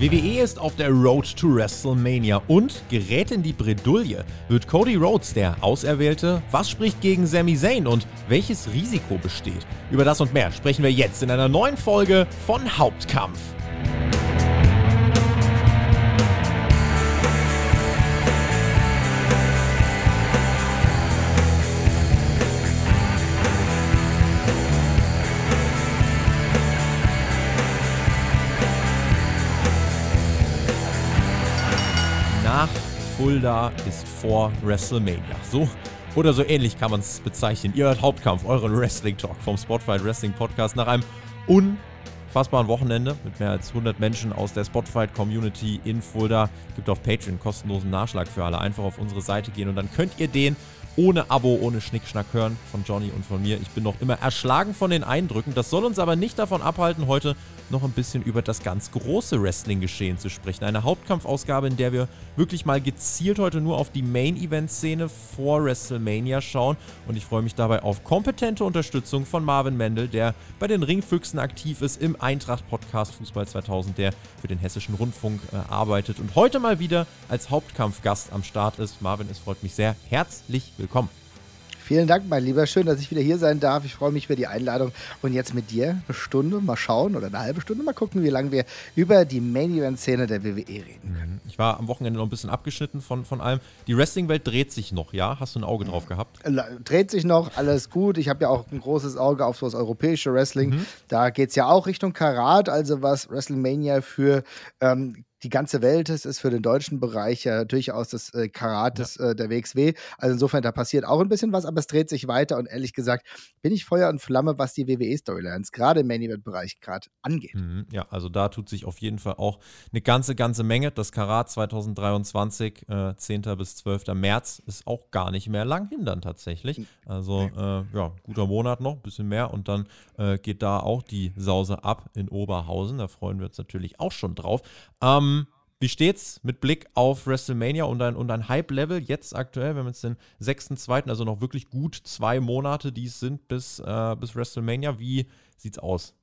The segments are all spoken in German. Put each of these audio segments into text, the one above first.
WWE ist auf der Road to WrestleMania und gerät in die Bredouille. Wird Cody Rhodes der Auserwählte? Was spricht gegen Sami Zayn und welches Risiko besteht? Über das und mehr sprechen wir jetzt in einer neuen Folge von Hauptkampf. Fulda ist vor WrestleMania. So oder so ähnlich kann man es bezeichnen. Ihr hört Hauptkampf, euren Wrestling Talk vom Spotfight Wrestling Podcast nach einem unfassbaren Wochenende mit mehr als 100 Menschen aus der Spotfight Community in Fulda. Gibt auf Patreon kostenlosen Nachschlag für alle. Einfach auf unsere Seite gehen und dann könnt ihr den ohne Abo, ohne Schnickschnack hören von Johnny und von mir. Ich bin noch immer erschlagen von den Eindrücken. Das soll uns aber nicht davon abhalten, heute noch ein bisschen über das ganz große Wrestling-Geschehen zu sprechen. Eine Hauptkampfausgabe, in der wir wirklich mal gezielt heute nur auf die Main-Event-Szene vor WrestleMania schauen. Und ich freue mich dabei auf kompetente Unterstützung von Marvin Mendel, der bei den Ringfüchsen aktiv ist im Eintracht-Podcast Fußball 2000, der für den Hessischen Rundfunk äh, arbeitet und heute mal wieder als Hauptkampfgast am Start ist. Marvin, es freut mich sehr. Herzlich willkommen. Vielen Dank, mein Lieber. Schön, dass ich wieder hier sein darf. Ich freue mich über die Einladung. Und jetzt mit dir eine Stunde mal schauen oder eine halbe Stunde mal gucken, wie lange wir über die Main-Event-Szene der WWE reden können. Mhm. Ich war am Wochenende noch ein bisschen abgeschnitten von, von allem. Die Wrestling-Welt dreht sich noch, ja? Hast du ein Auge drauf gehabt? Dreht sich noch, alles gut. Ich habe ja auch ein großes Auge auf so das europäische Wrestling. Mhm. Da geht es ja auch Richtung Karat, also was WrestleMania für ähm, die ganze Welt ist, ist für den deutschen Bereich ja durchaus das äh, Karat des, ja. äh, der WXW. Also insofern, da passiert auch ein bisschen was, aber es dreht sich weiter und ehrlich gesagt bin ich Feuer und Flamme, was die WWE-Storylines gerade im Main Event-Bereich gerade angeht. Mhm, ja, also da tut sich auf jeden Fall auch eine ganze, ganze Menge. Das Karat 2023, äh, 10. bis 12. März, ist auch gar nicht mehr lang hin dann tatsächlich. Also äh, ja, guter Monat noch, ein bisschen mehr und dann äh, geht da auch die Sause ab in Oberhausen. Da freuen wir uns natürlich auch schon drauf. Ähm, wie steht's mit Blick auf WrestleMania und ein, und ein Hype-Level jetzt aktuell? Wir haben jetzt den 6.2., also noch wirklich gut zwei Monate, die es sind bis, äh, bis WrestleMania. Wie sieht's aus?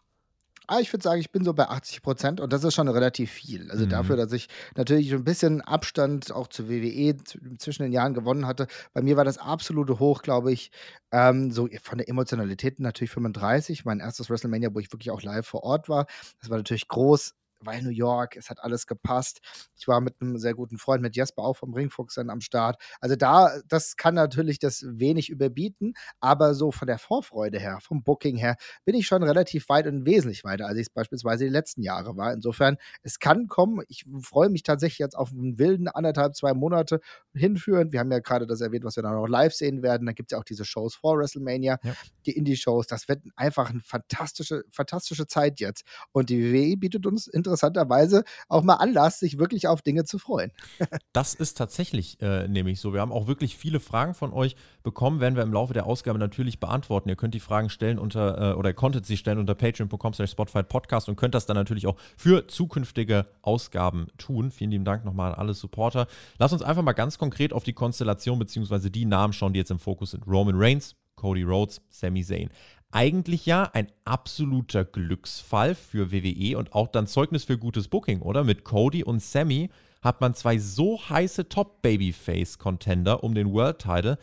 Ah, ich würde sagen, ich bin so bei 80 Prozent und das ist schon relativ viel. Also mhm. dafür, dass ich natürlich ein bisschen Abstand auch zur WWE zwischen den Jahren gewonnen hatte. Bei mir war das absolute Hoch, glaube ich, ähm, so von der Emotionalität natürlich 35. Mein erstes WrestleMania, wo ich wirklich auch live vor Ort war. Das war natürlich groß weil New York, es hat alles gepasst. Ich war mit einem sehr guten Freund, mit Jesper auch vom Ringfuchs dann am Start. Also da, das kann natürlich das wenig überbieten, aber so von der Vorfreude her, vom Booking her, bin ich schon relativ weit und wesentlich weiter, als ich es beispielsweise die letzten Jahre war. Insofern, es kann kommen. Ich freue mich tatsächlich jetzt auf einen wilden anderthalb, zwei Monate hinführen. Wir haben ja gerade das erwähnt, was wir dann auch live sehen werden. Da gibt es ja auch diese Shows vor WrestleMania, ja. die Indie-Shows. Das wird einfach eine fantastische, fantastische Zeit jetzt. Und die WWE bietet uns in interessanterweise auch mal Anlass, sich wirklich auf Dinge zu freuen. das ist tatsächlich äh, nämlich so. Wir haben auch wirklich viele Fragen von euch bekommen, werden wir im Laufe der Ausgabe natürlich beantworten. Ihr könnt die Fragen stellen unter, äh, oder konntet sie stellen unter patreon.com slash Podcast und könnt das dann natürlich auch für zukünftige Ausgaben tun. Vielen lieben Dank nochmal an alle Supporter. Lass uns einfach mal ganz konkret auf die Konstellation bzw. die Namen schauen, die jetzt im Fokus sind. Roman Reigns, Cody Rhodes, Sami Zayn eigentlich ja ein absoluter Glücksfall für WWE und auch dann Zeugnis für gutes Booking, oder? Mit Cody und Sammy hat man zwei so heiße Top-Babyface-Contender um den World-Title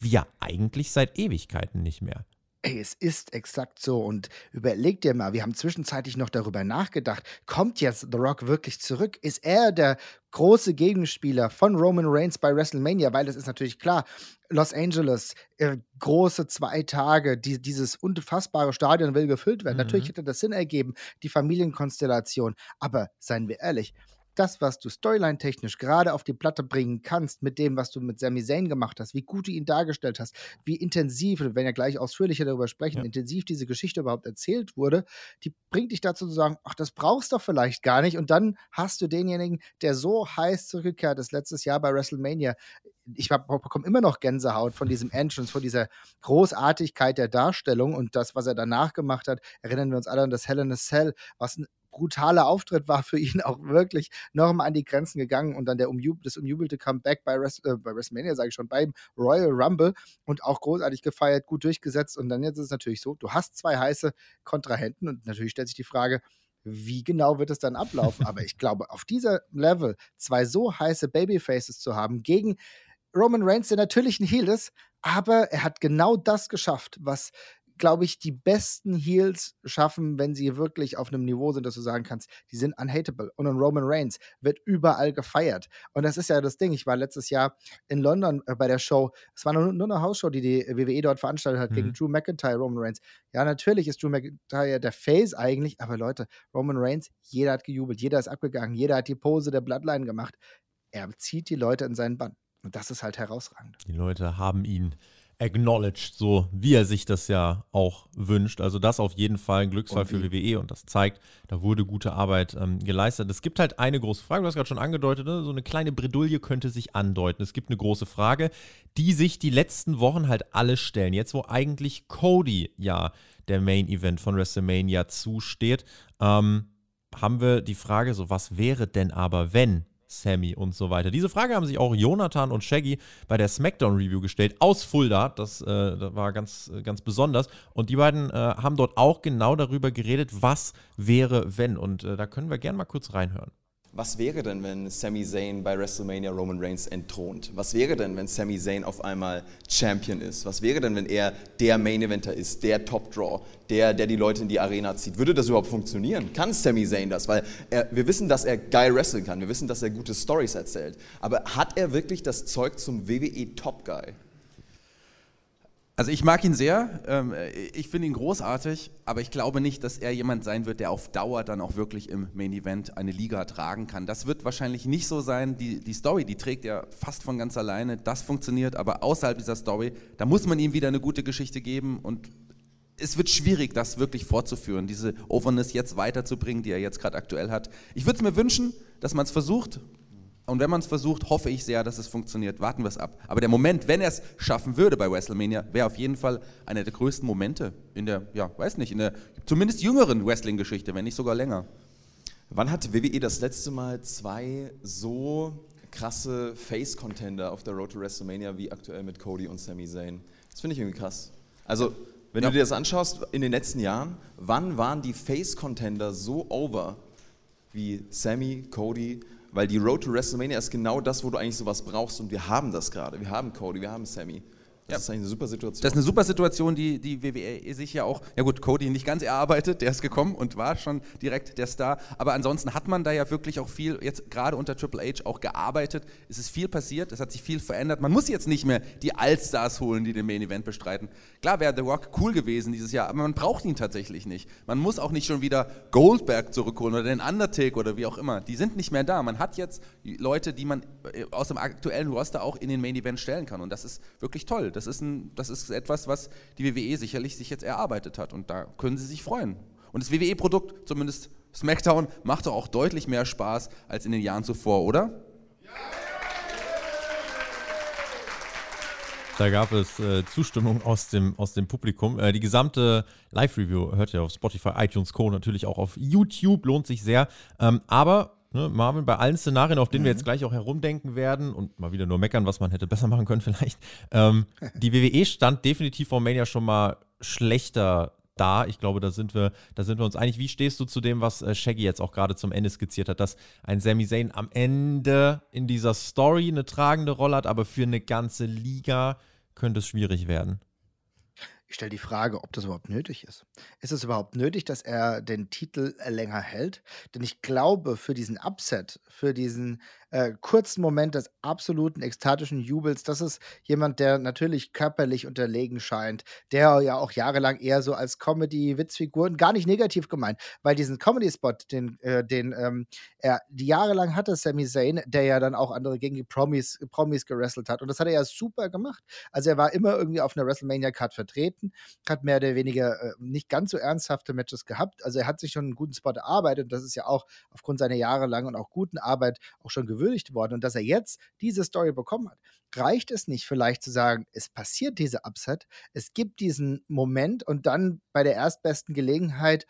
wie ja eigentlich seit Ewigkeiten nicht mehr. Ey, es ist exakt so. Und überleg dir mal, wir haben zwischenzeitlich noch darüber nachgedacht, kommt jetzt The Rock wirklich zurück? Ist er der große Gegenspieler von Roman Reigns bei WrestleMania? Weil das ist natürlich klar, Los Angeles, äh, große zwei Tage, die, dieses unfassbare Stadion will gefüllt werden. Mhm. Natürlich hätte das Sinn ergeben, die Familienkonstellation. Aber seien wir ehrlich, das, was du storyline-technisch gerade auf die Platte bringen kannst, mit dem, was du mit Sami Zayn gemacht hast, wie gut du ihn dargestellt hast, wie intensiv, wir werden ja gleich ausführlicher darüber sprechen, ja. intensiv diese Geschichte überhaupt erzählt wurde, die bringt dich dazu zu sagen, ach, das brauchst du vielleicht gar nicht. Und dann hast du denjenigen, der so heiß zurückgekehrt ist, letztes Jahr bei WrestleMania. Ich bekomme immer noch Gänsehaut von diesem Entrance, von dieser Großartigkeit der Darstellung und das, was er danach gemacht hat. Erinnern wir uns alle an das Hell in a Cell, was ein brutaler Auftritt war für ihn auch wirklich nochmal an die Grenzen gegangen und dann der umjub das umjubelte Comeback bei, Res äh, bei WrestleMania, sage ich schon, beim Royal Rumble und auch großartig gefeiert, gut durchgesetzt und dann jetzt ist es natürlich so, du hast zwei heiße Kontrahenten und natürlich stellt sich die Frage, wie genau wird es dann ablaufen? Aber ich glaube, auf dieser Level zwei so heiße Babyfaces zu haben gegen Roman Reigns, der natürlich ein Heel ist, aber er hat genau das geschafft, was glaube ich, die besten Heels schaffen, wenn sie wirklich auf einem Niveau sind, dass du sagen kannst, die sind unhateable. Und ein Roman Reigns wird überall gefeiert. Und das ist ja das Ding. Ich war letztes Jahr in London äh, bei der Show. Es war nur, nur, eine Hausshow, die die WWE dort veranstaltet hat, mhm. gegen Drew McIntyre, Roman Reigns. Ja, natürlich ist Drew McIntyre der Face eigentlich, aber Leute, Roman Reigns, jeder hat gejubelt, jeder ist abgegangen, jeder hat die Pose der Bloodline gemacht. Er zieht die Leute in seinen Bann. Und das ist halt herausragend. Die Leute haben ihn acknowledged, so wie er sich das ja auch wünscht. Also das auf jeden Fall ein Glücksfall für WWE und das zeigt, da wurde gute Arbeit ähm, geleistet. Es gibt halt eine große Frage, du hast gerade schon angedeutet, ne? so eine kleine Bredouille könnte sich andeuten. Es gibt eine große Frage, die sich die letzten Wochen halt alle stellen. Jetzt, wo eigentlich Cody ja der Main Event von WrestleMania zusteht, ähm, haben wir die Frage so, was wäre denn aber, wenn Sammy und so weiter. Diese Frage haben sich auch Jonathan und Shaggy bei der SmackDown-Review gestellt aus Fulda. Das, äh, das war ganz, äh, ganz besonders. Und die beiden äh, haben dort auch genau darüber geredet, was wäre, wenn. Und äh, da können wir gerne mal kurz reinhören. Was wäre denn, wenn Sami Zayn bei WrestleMania Roman Reigns entthront? Was wäre denn, wenn Sami Zayn auf einmal Champion ist? Was wäre denn, wenn er der Main Eventer ist, der Top Draw, der, der die Leute in die Arena zieht? Würde das überhaupt funktionieren? Kann Sami Zayn das? Weil er, wir wissen, dass er geil wresteln kann, wir wissen, dass er gute Stories erzählt. Aber hat er wirklich das Zeug zum WWE Top Guy? Also ich mag ihn sehr, ähm, ich finde ihn großartig, aber ich glaube nicht, dass er jemand sein wird, der auf Dauer dann auch wirklich im Main Event eine Liga tragen kann. Das wird wahrscheinlich nicht so sein. Die, die Story, die trägt er fast von ganz alleine. Das funktioniert, aber außerhalb dieser Story, da muss man ihm wieder eine gute Geschichte geben und es wird schwierig, das wirklich fortzuführen, diese Overness jetzt weiterzubringen, die er jetzt gerade aktuell hat. Ich würde es mir wünschen, dass man es versucht, und wenn man es versucht, hoffe ich sehr, dass es funktioniert. Warten wir es ab. Aber der Moment, wenn er es schaffen würde bei WrestleMania, wäre auf jeden Fall einer der größten Momente in der, ja, weiß nicht, in der zumindest jüngeren Wrestling-Geschichte, wenn nicht sogar länger. Wann hat WWE das letzte Mal zwei so krasse Face-Contender auf der Road to WrestleMania wie aktuell mit Cody und Sami Zayn? Das finde ich irgendwie krass. Also, wenn ja. du dir das anschaust, in den letzten Jahren, wann waren die Face-Contender so over wie Sami, Cody weil die Road to WrestleMania ist genau das, wo du eigentlich sowas brauchst und wir haben das gerade. Wir haben Cody, wir haben Sammy. Das ja. ist eigentlich eine super Situation. Das ist eine super Situation, die die WWE sich ja auch, ja gut, Cody nicht ganz erarbeitet, der ist gekommen und war schon direkt der Star. Aber ansonsten hat man da ja wirklich auch viel, jetzt gerade unter Triple H auch gearbeitet. Es ist viel passiert, es hat sich viel verändert. Man muss jetzt nicht mehr die Allstars holen, die den Main Event bestreiten. Klar wäre The Rock cool gewesen dieses Jahr, aber man braucht ihn tatsächlich nicht. Man muss auch nicht schon wieder Goldberg zurückholen oder den Undertaker oder wie auch immer. Die sind nicht mehr da. Man hat jetzt Leute, die man äh, aus dem aktuellen Roster auch in den Main Event stellen kann. Und das ist wirklich toll. Das ist, ein, das ist etwas, was die WWE sicherlich sich jetzt erarbeitet hat und da können sie sich freuen. Und das WWE-Produkt, zumindest SmackDown, macht doch auch deutlich mehr Spaß als in den Jahren zuvor, oder? Da gab es äh, Zustimmung aus dem, aus dem Publikum. Äh, die gesamte Live-Review hört ihr auf Spotify, iTunes, Co. natürlich auch auf YouTube, lohnt sich sehr. Ähm, aber Ne, Marvin, bei allen Szenarien, auf denen mhm. wir jetzt gleich auch herumdenken werden und mal wieder nur meckern, was man hätte besser machen können vielleicht, ähm, die WWE stand definitiv vor Mania schon mal schlechter da. Ich glaube, da sind wir, da sind wir uns einig. Wie stehst du zu dem, was äh, Shaggy jetzt auch gerade zum Ende skizziert hat, dass ein Sami Zayn am Ende in dieser Story eine tragende Rolle hat, aber für eine ganze Liga könnte es schwierig werden? Ich stelle die Frage, ob das überhaupt nötig ist. Ist es überhaupt nötig, dass er den Titel länger hält? Denn ich glaube, für diesen Upset, für diesen äh, kurzen Moment des absoluten ekstatischen Jubels, das ist jemand, der natürlich körperlich unterlegen scheint, der ja auch jahrelang eher so als Comedy-Witzfigur, gar nicht negativ gemeint, weil diesen Comedy-Spot, den, äh, den ähm, er die jahrelang hatte, Sami Zayn, der ja dann auch andere gegen die Promis, Promis gerestelt hat. Und das hat er ja super gemacht. Also er war immer irgendwie auf einer WrestleMania-Card vertreten, hat mehr oder weniger äh, nicht ganz so ernsthafte Matches gehabt. Also er hat sich schon einen guten Spot erarbeitet. Und das ist ja auch aufgrund seiner jahrelangen und auch guten Arbeit auch schon gewürdigt worden. Und dass er jetzt diese Story bekommen hat, reicht es nicht vielleicht zu sagen, es passiert diese Upset, es gibt diesen Moment und dann bei der erstbesten Gelegenheit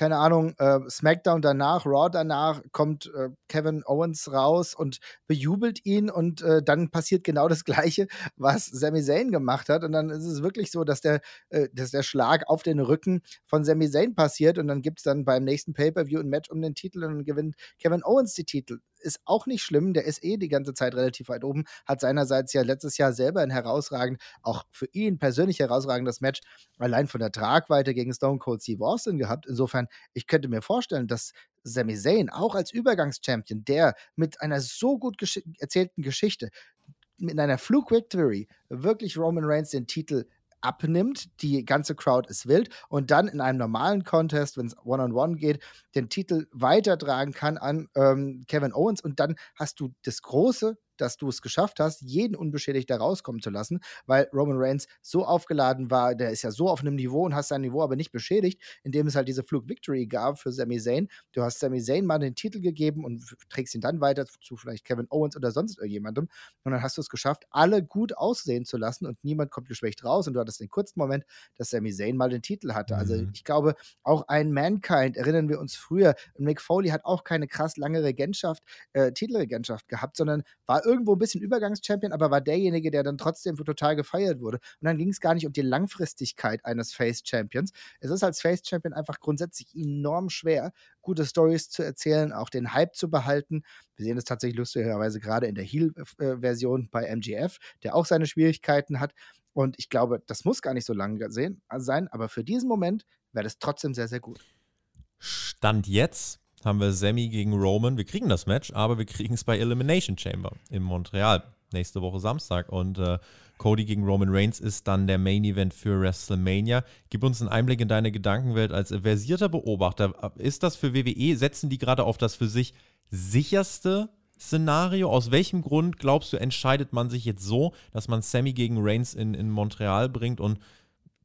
keine Ahnung, äh, SmackDown danach, Raw danach, kommt äh, Kevin Owens raus und bejubelt ihn und äh, dann passiert genau das Gleiche, was Sami Zayn gemacht hat. Und dann ist es wirklich so, dass der, äh, dass der Schlag auf den Rücken von Sami Zayn passiert und dann gibt es dann beim nächsten Pay-Per-View ein Match um den Titel und dann gewinnt Kevin Owens die Titel ist auch nicht schlimm. Der ist eh die ganze Zeit relativ weit oben. Hat seinerseits ja letztes Jahr selber ein herausragend, auch für ihn persönlich herausragendes Match allein von der Tragweite gegen Stone Cold Steve Austin gehabt. Insofern, ich könnte mir vorstellen, dass Sami Zayn auch als Übergangschampion, der mit einer so gut gesch erzählten Geschichte, mit einer Fluke Victory wirklich Roman Reigns den Titel abnimmt, die ganze Crowd ist wild und dann in einem normalen Contest, wenn es One-on-One geht, den Titel weitertragen kann an ähm, Kevin Owens und dann hast du das große dass du es geschafft hast, jeden unbeschädigt da rauskommen zu lassen, weil Roman Reigns so aufgeladen war, der ist ja so auf einem Niveau und hast sein Niveau aber nicht beschädigt, indem es halt diese Flug Victory gab für Sami Zayn. Du hast Sami Zayn mal den Titel gegeben und trägst ihn dann weiter zu vielleicht Kevin Owens oder sonst irgendjemandem und dann hast du es geschafft, alle gut aussehen zu lassen und niemand kommt geschwächt raus und du hattest den kurzen Moment, dass Sami Zayn mal den Titel hatte. Also mhm. ich glaube, auch ein Mankind, erinnern wir uns früher, Mick Foley hat auch keine krass lange Regentschaft, äh, Titelregentschaft gehabt, sondern war irgendwo ein bisschen Übergangschampion, aber war derjenige, der dann trotzdem total gefeiert wurde. Und dann ging es gar nicht um die Langfristigkeit eines Face-Champions. Es ist als Face-Champion einfach grundsätzlich enorm schwer, gute Stories zu erzählen, auch den Hype zu behalten. Wir sehen es tatsächlich lustigerweise gerade in der Heal-Version bei MGF, der auch seine Schwierigkeiten hat. Und ich glaube, das muss gar nicht so lang sein, aber für diesen Moment wäre das trotzdem sehr, sehr gut. Stand jetzt haben wir Sammy gegen Roman. Wir kriegen das Match, aber wir kriegen es bei Elimination Chamber in Montreal nächste Woche Samstag. Und äh, Cody gegen Roman Reigns ist dann der Main Event für WrestleMania. Gib uns einen Einblick in deine Gedankenwelt als versierter Beobachter. Ist das für WWE, setzen die gerade auf das für sich sicherste Szenario? Aus welchem Grund glaubst du, entscheidet man sich jetzt so, dass man Sammy gegen Reigns in, in Montreal bringt und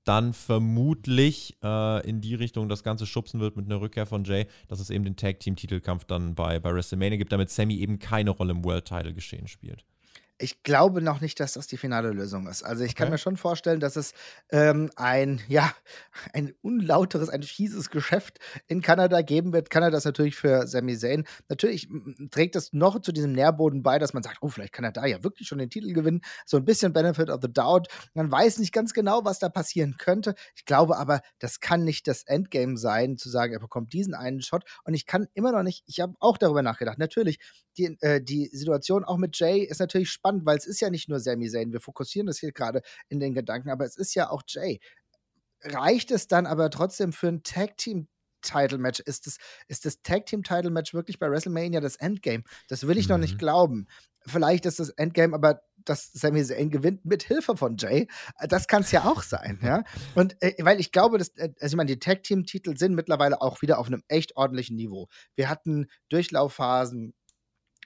dann vermutlich äh, in die Richtung das Ganze schubsen wird mit einer Rückkehr von Jay, dass es eben den Tag Team Titelkampf dann bei, bei WrestleMania gibt, damit Sammy eben keine Rolle im World Title Geschehen spielt. Ich glaube noch nicht, dass das die finale Lösung ist. Also ich okay. kann mir schon vorstellen, dass es ähm, ein, ja, ein unlauteres, ein fieses Geschäft in Kanada geben wird. Kanada ist natürlich für Sami Zayn. Natürlich trägt es noch zu diesem Nährboden bei, dass man sagt, oh, vielleicht kann er da ja wirklich schon den Titel gewinnen. So ein bisschen Benefit of the Doubt. Man weiß nicht ganz genau, was da passieren könnte. Ich glaube aber, das kann nicht das Endgame sein, zu sagen, er bekommt diesen einen Shot. Und ich kann immer noch nicht, ich habe auch darüber nachgedacht. Natürlich, die, äh, die Situation auch mit Jay ist natürlich spannend spannend, weil es ist ja nicht nur Sami Zayn. Wir fokussieren das hier gerade in den Gedanken, aber es ist ja auch Jay. Reicht es dann aber trotzdem für ein Tag Team Title Match? Ist das, ist das Tag Team Title Match wirklich bei WrestleMania das Endgame? Das will ich mhm. noch nicht mhm. glauben. Vielleicht ist das Endgame aber dass Sami Zayn gewinnt mit Hilfe von Jay. Das kann es ja auch sein, ja. Und äh, weil ich glaube, dass, äh, also ich meine, die Tag Team Titel sind mittlerweile auch wieder auf einem echt ordentlichen Niveau. Wir hatten Durchlaufphasen,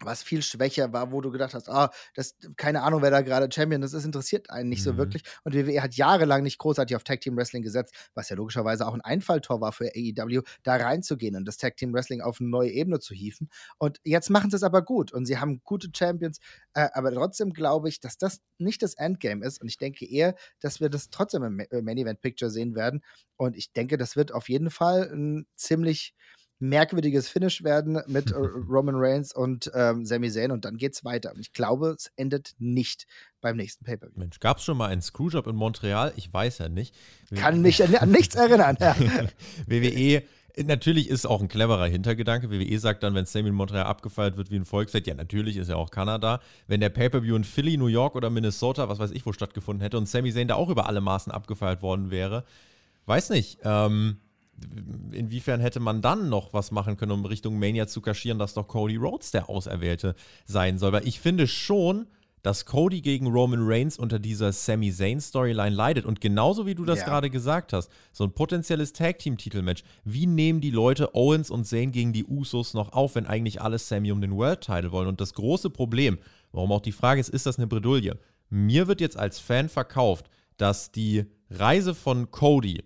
was viel schwächer war, wo du gedacht hast, ah, das, keine Ahnung, wer da gerade Champion ist, das interessiert einen nicht mhm. so wirklich. Und WWE hat jahrelang nicht großartig auf Tag Team Wrestling gesetzt, was ja logischerweise auch ein Einfalltor war für AEW, da reinzugehen und das Tag Team Wrestling auf eine neue Ebene zu hieven. Und jetzt machen sie es aber gut und sie haben gute Champions, äh, aber trotzdem glaube ich, dass das nicht das Endgame ist und ich denke eher, dass wir das trotzdem im äh, Main Event Picture sehen werden. Und ich denke, das wird auf jeden Fall ein ziemlich merkwürdiges Finish werden mit Roman Reigns und ähm, Sami Zayn und dann geht's weiter. Und ich glaube, es endet nicht beim nächsten Pay-Per-View. Mensch, gab es schon mal einen Screwjob in Montreal? Ich weiß ja nicht. Kann mich an nichts erinnern. Ja. WWE Natürlich ist auch ein cleverer Hintergedanke. WWE sagt dann, wenn Sammy in Montreal abgefeiert wird wie ein Volksfest, ja, natürlich ist ja auch Kanada. Wenn der Pay-Per-View in Philly, New York oder Minnesota, was weiß ich, wo stattgefunden hätte und Sammy Zayn da auch über alle Maßen abgefeiert worden wäre, weiß nicht. Ähm, inwiefern hätte man dann noch was machen können, um Richtung Mania zu kaschieren, dass doch Cody Rhodes der Auserwählte sein soll? Weil ich finde schon, dass Cody gegen Roman Reigns unter dieser Sami Zayn Storyline leidet. Und genauso wie du das ja. gerade gesagt hast, so ein potenzielles Tag Team Titelmatch, wie nehmen die Leute Owens und Zayn gegen die Usos noch auf, wenn eigentlich alle Sami um den World Title wollen? Und das große Problem, warum auch die Frage ist, ist das eine Bredouille? Mir wird jetzt als Fan verkauft, dass die Reise von Cody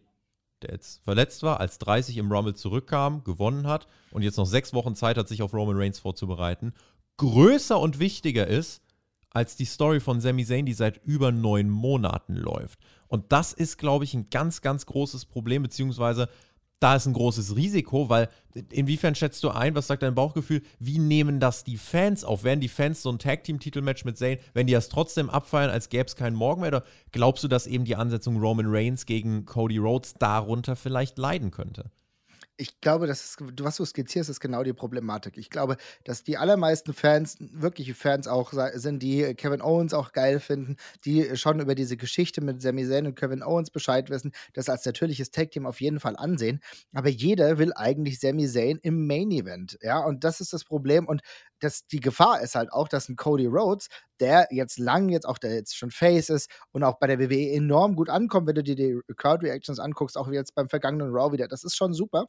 der jetzt verletzt war, als 30 im Rumble zurückkam, gewonnen hat und jetzt noch sechs Wochen Zeit hat, sich auf Roman Reigns vorzubereiten, größer und wichtiger ist als die Story von Sami Zayn, die seit über neun Monaten läuft. Und das ist, glaube ich, ein ganz, ganz großes Problem, beziehungsweise da ist ein großes Risiko, weil inwiefern schätzt du ein, was sagt dein Bauchgefühl, wie nehmen das die Fans auf? Werden die Fans so ein Tag-Team-Titelmatch mit Zayn, wenn die das trotzdem abfeiern, als gäbe es keinen Morgen mehr? Oder glaubst du, dass eben die Ansetzung Roman Reigns gegen Cody Rhodes darunter vielleicht leiden könnte? Ich glaube, das ist, was du skizzierst, ist genau die Problematik. Ich glaube, dass die allermeisten Fans, wirkliche Fans auch sind, die Kevin Owens auch geil finden, die schon über diese Geschichte mit Sami Zayn und Kevin Owens Bescheid wissen, das als natürliches Tag-Team auf jeden Fall ansehen. Aber jeder will eigentlich Sami Zayn im Main Event. Ja, und das ist das Problem. Und das, die Gefahr ist halt auch, dass ein Cody Rhodes, der jetzt lang, jetzt auch der jetzt schon Face ist und auch bei der WWE enorm gut ankommt, wenn du dir die Crowd Reactions anguckst, auch jetzt beim vergangenen Raw wieder, das ist schon super.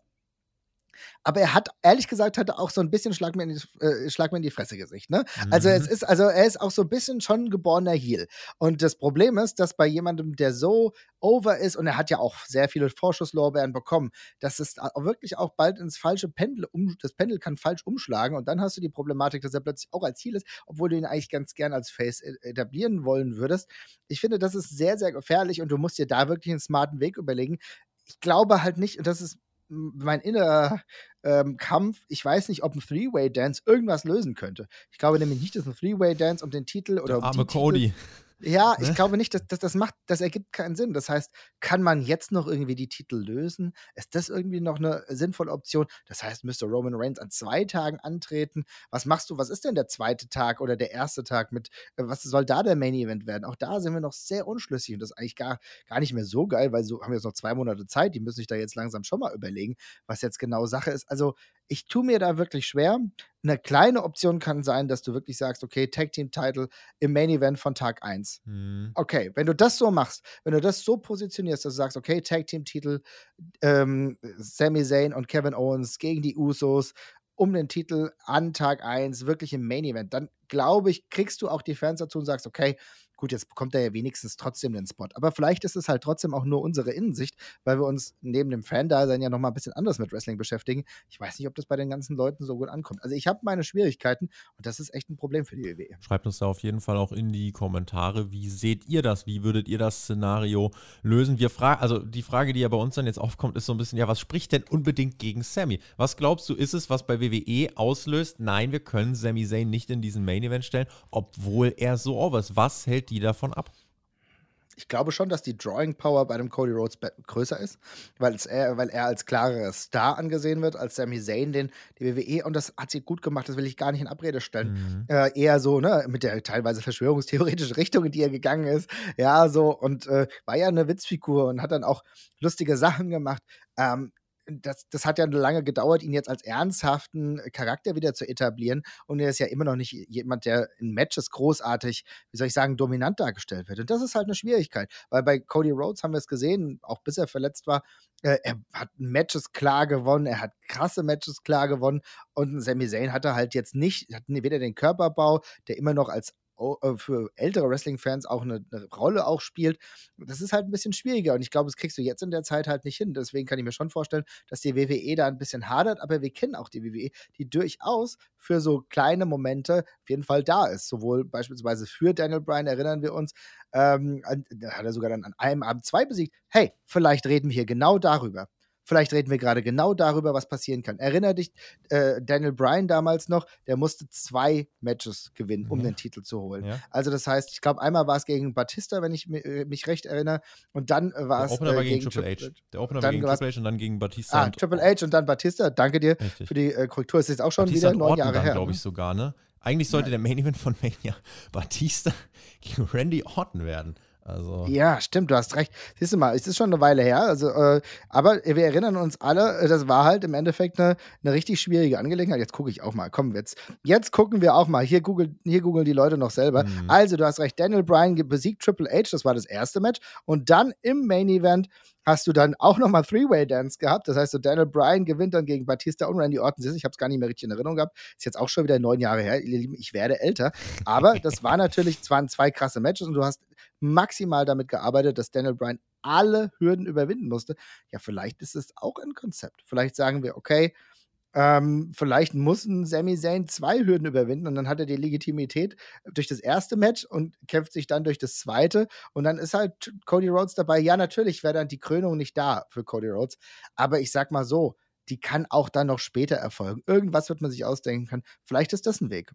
Aber er hat, ehrlich gesagt, hat er auch so ein bisschen Schlag mir in die, äh, Schlag mir in die Fresse Gesicht. Ne? Mhm. Also es mhm. ist, also er ist auch so ein bisschen schon ein geborener Heel. Und das Problem ist, dass bei jemandem, der so over ist, und er hat ja auch sehr viele Vorschusslorbeeren bekommen, dass es wirklich auch bald ins falsche Pendel, um, das Pendel kann falsch umschlagen und dann hast du die Problematik, dass er plötzlich auch als Heel ist, obwohl du ihn eigentlich ganz gern als Face e, etablieren wollen würdest. Ich finde, das ist sehr, sehr gefährlich und du musst dir da wirklich einen smarten Weg überlegen. Ich glaube halt nicht, und das ist mein innerer ähm, Kampf, ich weiß nicht, ob ein Three-Way-Dance irgendwas lösen könnte. Ich glaube nämlich nicht, dass ein Three-Way-Dance um den Titel oder Der um arme Cody. Titel, ja, ich ne? glaube nicht, dass, dass das macht, das ergibt keinen Sinn. Das heißt, kann man jetzt noch irgendwie die Titel lösen? Ist das irgendwie noch eine sinnvolle Option? Das heißt, müsste Roman Reigns an zwei Tagen antreten? Was machst du? Was ist denn der zweite Tag oder der erste Tag mit? Äh, was soll da der Main Event werden? Auch da sind wir noch sehr unschlüssig und das ist eigentlich gar, gar nicht mehr so geil, weil so haben wir jetzt noch zwei Monate Zeit. Die müssen sich da jetzt langsam schon mal überlegen, was jetzt genau Sache ist. Also ich tue mir da wirklich schwer. Eine kleine Option kann sein, dass du wirklich sagst, okay, Tag Team Title im Main Event von Tag 1. Mhm. Okay, wenn du das so machst, wenn du das so positionierst, dass du sagst, okay, Tag Team Titel, ähm, Sami Zayn und Kevin Owens gegen die Usos um den Titel an Tag 1, wirklich im Main Event, dann glaube ich, kriegst du auch die Fans dazu und sagst, okay, Gut, jetzt bekommt er ja wenigstens trotzdem den Spot. Aber vielleicht ist es halt trotzdem auch nur unsere Innensicht, weil wir uns neben dem Fan-Dasein ja nochmal ein bisschen anders mit Wrestling beschäftigen. Ich weiß nicht, ob das bei den ganzen Leuten so gut ankommt. Also ich habe meine Schwierigkeiten und das ist echt ein Problem für die WWE. Schreibt uns da auf jeden Fall auch in die Kommentare. Wie seht ihr das? Wie würdet ihr das Szenario lösen? Wir fragen, also die Frage, die ja bei uns dann jetzt aufkommt, ist so ein bisschen, ja, was spricht denn unbedingt gegen Sammy? Was glaubst du, ist es, was bei WWE auslöst? Nein, wir können Sammy Zayn nicht in diesen Main Event stellen, obwohl er so over ist. Was hält die davon ab? Ich glaube schon, dass die Drawing Power bei dem Cody Rhodes größer ist, weil, er, weil er als klarer Star angesehen wird, als Sami Zayn, den die WWE, und das hat sie gut gemacht, das will ich gar nicht in Abrede stellen. Mhm. Äh, eher so, ne, mit der teilweise verschwörungstheoretischen Richtung, in die er gegangen ist. Ja, so, und äh, war ja eine Witzfigur und hat dann auch lustige Sachen gemacht. Ähm, das, das hat ja lange gedauert, ihn jetzt als ernsthaften Charakter wieder zu etablieren. Und er ist ja immer noch nicht jemand, der in Matches großartig, wie soll ich sagen, dominant dargestellt wird. Und das ist halt eine Schwierigkeit, weil bei Cody Rhodes haben wir es gesehen, auch bis er verletzt war, äh, er hat Matches klar gewonnen, er hat krasse Matches klar gewonnen. Und Sami Zayn hatte halt jetzt nicht, hat weder den Körperbau, der immer noch als für ältere Wrestling-Fans auch eine, eine, Rolle auch spielt. Das ist halt ein bisschen schwieriger und ich glaube, das kriegst du jetzt in der Zeit halt nicht hin. Deswegen kann ich mir schon vorstellen, dass die WWE da ein bisschen hadert, aber wir kennen auch die WWE, die durchaus für so kleine Momente auf jeden Fall da ist. Sowohl beispielsweise für Daniel Bryan erinnern wir uns, ähm, da hat er sogar dann an einem Abend zwei besiegt. Hey, vielleicht reden wir hier genau darüber. Vielleicht reden wir gerade genau darüber, was passieren kann. Erinner dich, äh, Daniel Bryan damals noch, der musste zwei Matches gewinnen, um ja. den Titel zu holen. Ja. Also das heißt, ich glaube, einmal war es gegen Batista, wenn ich äh, mich recht erinnere, und dann äh, war es äh, gegen, gegen Triple H. Der Opener war gegen Triple H und dann gegen Batista. Ah, Triple H und dann Batista. Danke dir Richtig. für die äh, Korrektur. Es ist jetzt auch schon Batista wieder neun Jahre dann, her. glaube ich ne? sogar, ne? Eigentlich sollte ja. der Main Event von Mania Batista gegen Randy Orton werden. Also. Ja, stimmt, du hast recht. Siehst du mal, es ist schon eine Weile her. Also, äh, aber wir erinnern uns alle, äh, das war halt im Endeffekt eine, eine richtig schwierige Angelegenheit. Jetzt gucke ich auch mal. Komm, jetzt, jetzt gucken wir auch mal. Hier, Google, hier googeln die Leute noch selber. Mhm. Also, du hast recht. Daniel Bryan besiegt Triple H, das war das erste Match. Und dann im Main Event hast du dann auch nochmal Three-Way-Dance gehabt. Das heißt, so Daniel Bryan gewinnt dann gegen Batista und Randy Orton. Ich habe es gar nicht mehr richtig in Erinnerung gehabt. Ist jetzt auch schon wieder neun Jahre her. Ihr Lieben, ich werde älter. Aber das war natürlich, es waren zwei krasse Matches und du hast maximal damit gearbeitet, dass Daniel Bryan alle Hürden überwinden musste. Ja, vielleicht ist es auch ein Konzept. Vielleicht sagen wir, okay, Ähm, vielleicht mussten Sami Zayn zwei Hürden überwinden und dann hat er die Legitimität durch das erste Match und kämpft sich dann durch das zweite. Und dann ist halt Cody Rhodes dabei. Ja, natürlich wäre dann die Krönung nicht da für Cody Rhodes. Aber ich sag mal so, die kann auch dann noch später erfolgen. Irgendwas wird man sich ausdenken können. Vielleicht ist das ein Weg.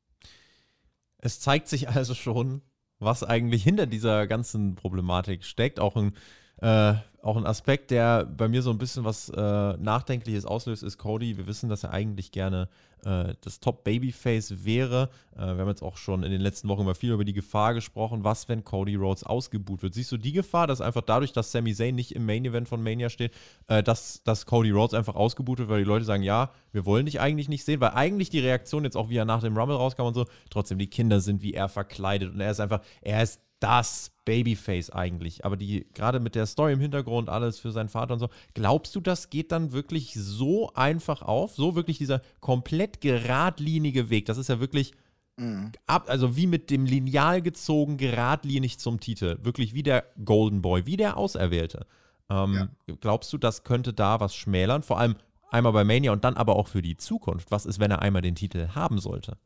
Es zeigt sich also schon, was eigentlich hinter dieser ganzen Problematik steckt. Auch ein äh, auch ein Aspekt, der bei mir so ein bisschen was äh, Nachdenkliches auslöst, ist Cody. Wir wissen, dass er eigentlich gerne äh, das Top-Babyface wäre. Äh, wir haben jetzt auch schon in den letzten Wochen immer viel über die Gefahr gesprochen, was, wenn Cody Rhodes ausgebuht wird. Siehst du die Gefahr, dass einfach dadurch, dass Sami Zayn nicht im Main-Event von Mania steht, äh, dass, dass Cody Rhodes einfach ausgebuht wird, weil die Leute sagen, ja, wir wollen dich eigentlich nicht sehen, weil eigentlich die Reaktion jetzt auch, wie er nach dem Rumble rauskam und so, trotzdem die Kinder sind wie er verkleidet und er ist einfach, er ist das Babyface eigentlich. Aber die, gerade mit der Story im Hintergrund, alles für seinen Vater und so, glaubst du, das geht dann wirklich so einfach auf? So wirklich dieser komplett geradlinige Weg. Das ist ja wirklich mhm. ab, also wie mit dem Lineal gezogen, geradlinig zum Titel. Wirklich wie der Golden Boy, wie der Auserwählte. Ähm, ja. Glaubst du, das könnte da was schmälern? Vor allem einmal bei Mania und dann aber auch für die Zukunft. Was ist, wenn er einmal den Titel haben sollte?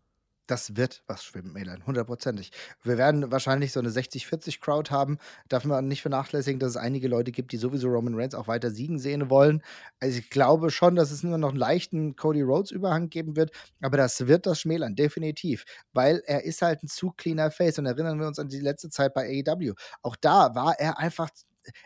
Das wird was schwimmen, Melan, hundertprozentig. Wir werden wahrscheinlich so eine 60-40-Crowd haben. Darf man nicht vernachlässigen, dass es einige Leute gibt, die sowieso Roman Reigns auch weiter siegen sehen wollen. Also ich glaube schon, dass es nur noch einen leichten Cody Rhodes-Überhang geben wird, aber das wird das schmälern, definitiv. Weil er ist halt ein zu cleaner Face und erinnern wir uns an die letzte Zeit bei AEW. Auch da war er einfach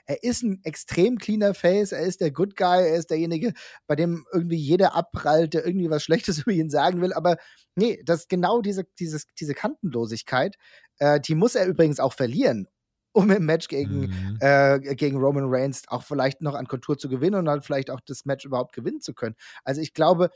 er ist ein extrem cleaner Face, er ist der Good Guy, er ist derjenige, bei dem irgendwie jeder abprallt, der irgendwie was Schlechtes über ihn sagen will. Aber nee, das genau diese, dieses, diese Kantenlosigkeit, äh, die muss er übrigens auch verlieren, um im Match gegen, mhm. äh, gegen Roman Reigns auch vielleicht noch an Kontur zu gewinnen und dann vielleicht auch das Match überhaupt gewinnen zu können. Also ich glaube,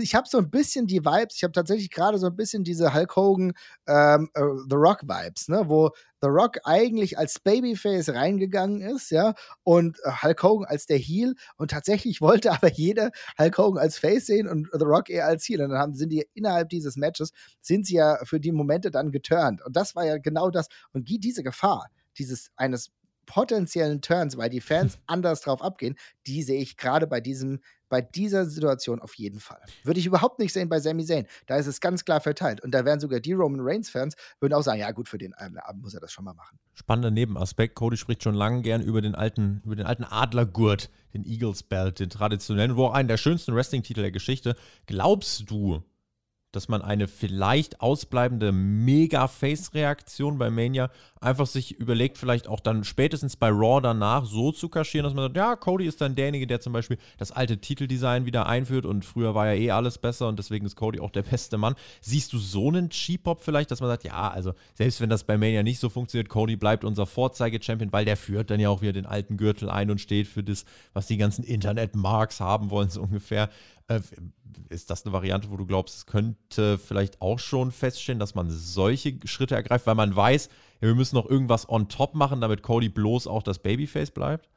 ich habe so ein bisschen die Vibes, ich habe tatsächlich gerade so ein bisschen diese Hulk Hogan ähm, äh, The Rock Vibes, ne, wo The Rock eigentlich als Babyface reingegangen ist, ja, und äh, Hulk Hogan als der Heel und tatsächlich wollte aber jeder Hulk Hogan als Face sehen und The Rock eher als Heel. Und dann haben, sind die innerhalb dieses Matches, sind sie ja für die Momente dann geturnt. Und das war ja genau das. Und diese Gefahr, dieses eines potenziellen Turns, weil die Fans anders drauf abgehen, die sehe ich gerade bei diesem, bei dieser Situation auf jeden Fall. Würde ich überhaupt nicht sehen bei Sami Zayn. Da ist es ganz klar verteilt. Und da wären sogar die Roman Reigns-Fans, würden auch sagen, ja gut, für den Abend muss er das schon mal machen. Spannender Nebenaspekt. Cody spricht schon lange gern über den alten, über den alten Adlergurt, den Eagles Belt, den traditionellen, wo auch einen der schönsten Wrestling-Titel der Geschichte. Glaubst du, dass man eine vielleicht ausbleibende Mega-Face-Reaktion bei Mania einfach sich überlegt, vielleicht auch dann spätestens bei Raw danach so zu kaschieren, dass man sagt, ja, Cody ist dann derjenige, der zum Beispiel das alte Titeldesign wieder einführt und früher war ja eh alles besser und deswegen ist Cody auch der beste Mann. Siehst du so einen Cheap-Hop vielleicht, dass man sagt, ja, also selbst wenn das bei Mania nicht so funktioniert, Cody bleibt unser Vorzeige-Champion, weil der führt dann ja auch wieder den alten Gürtel ein und steht für das, was die ganzen Internet-Marks haben wollen, so ungefähr. Äh, ist das eine Variante, wo du glaubst, es könnte vielleicht auch schon feststellen, dass man solche Schritte ergreift, weil man weiß, wir müssen noch irgendwas on top machen, damit Cody bloß auch das Babyface bleibt?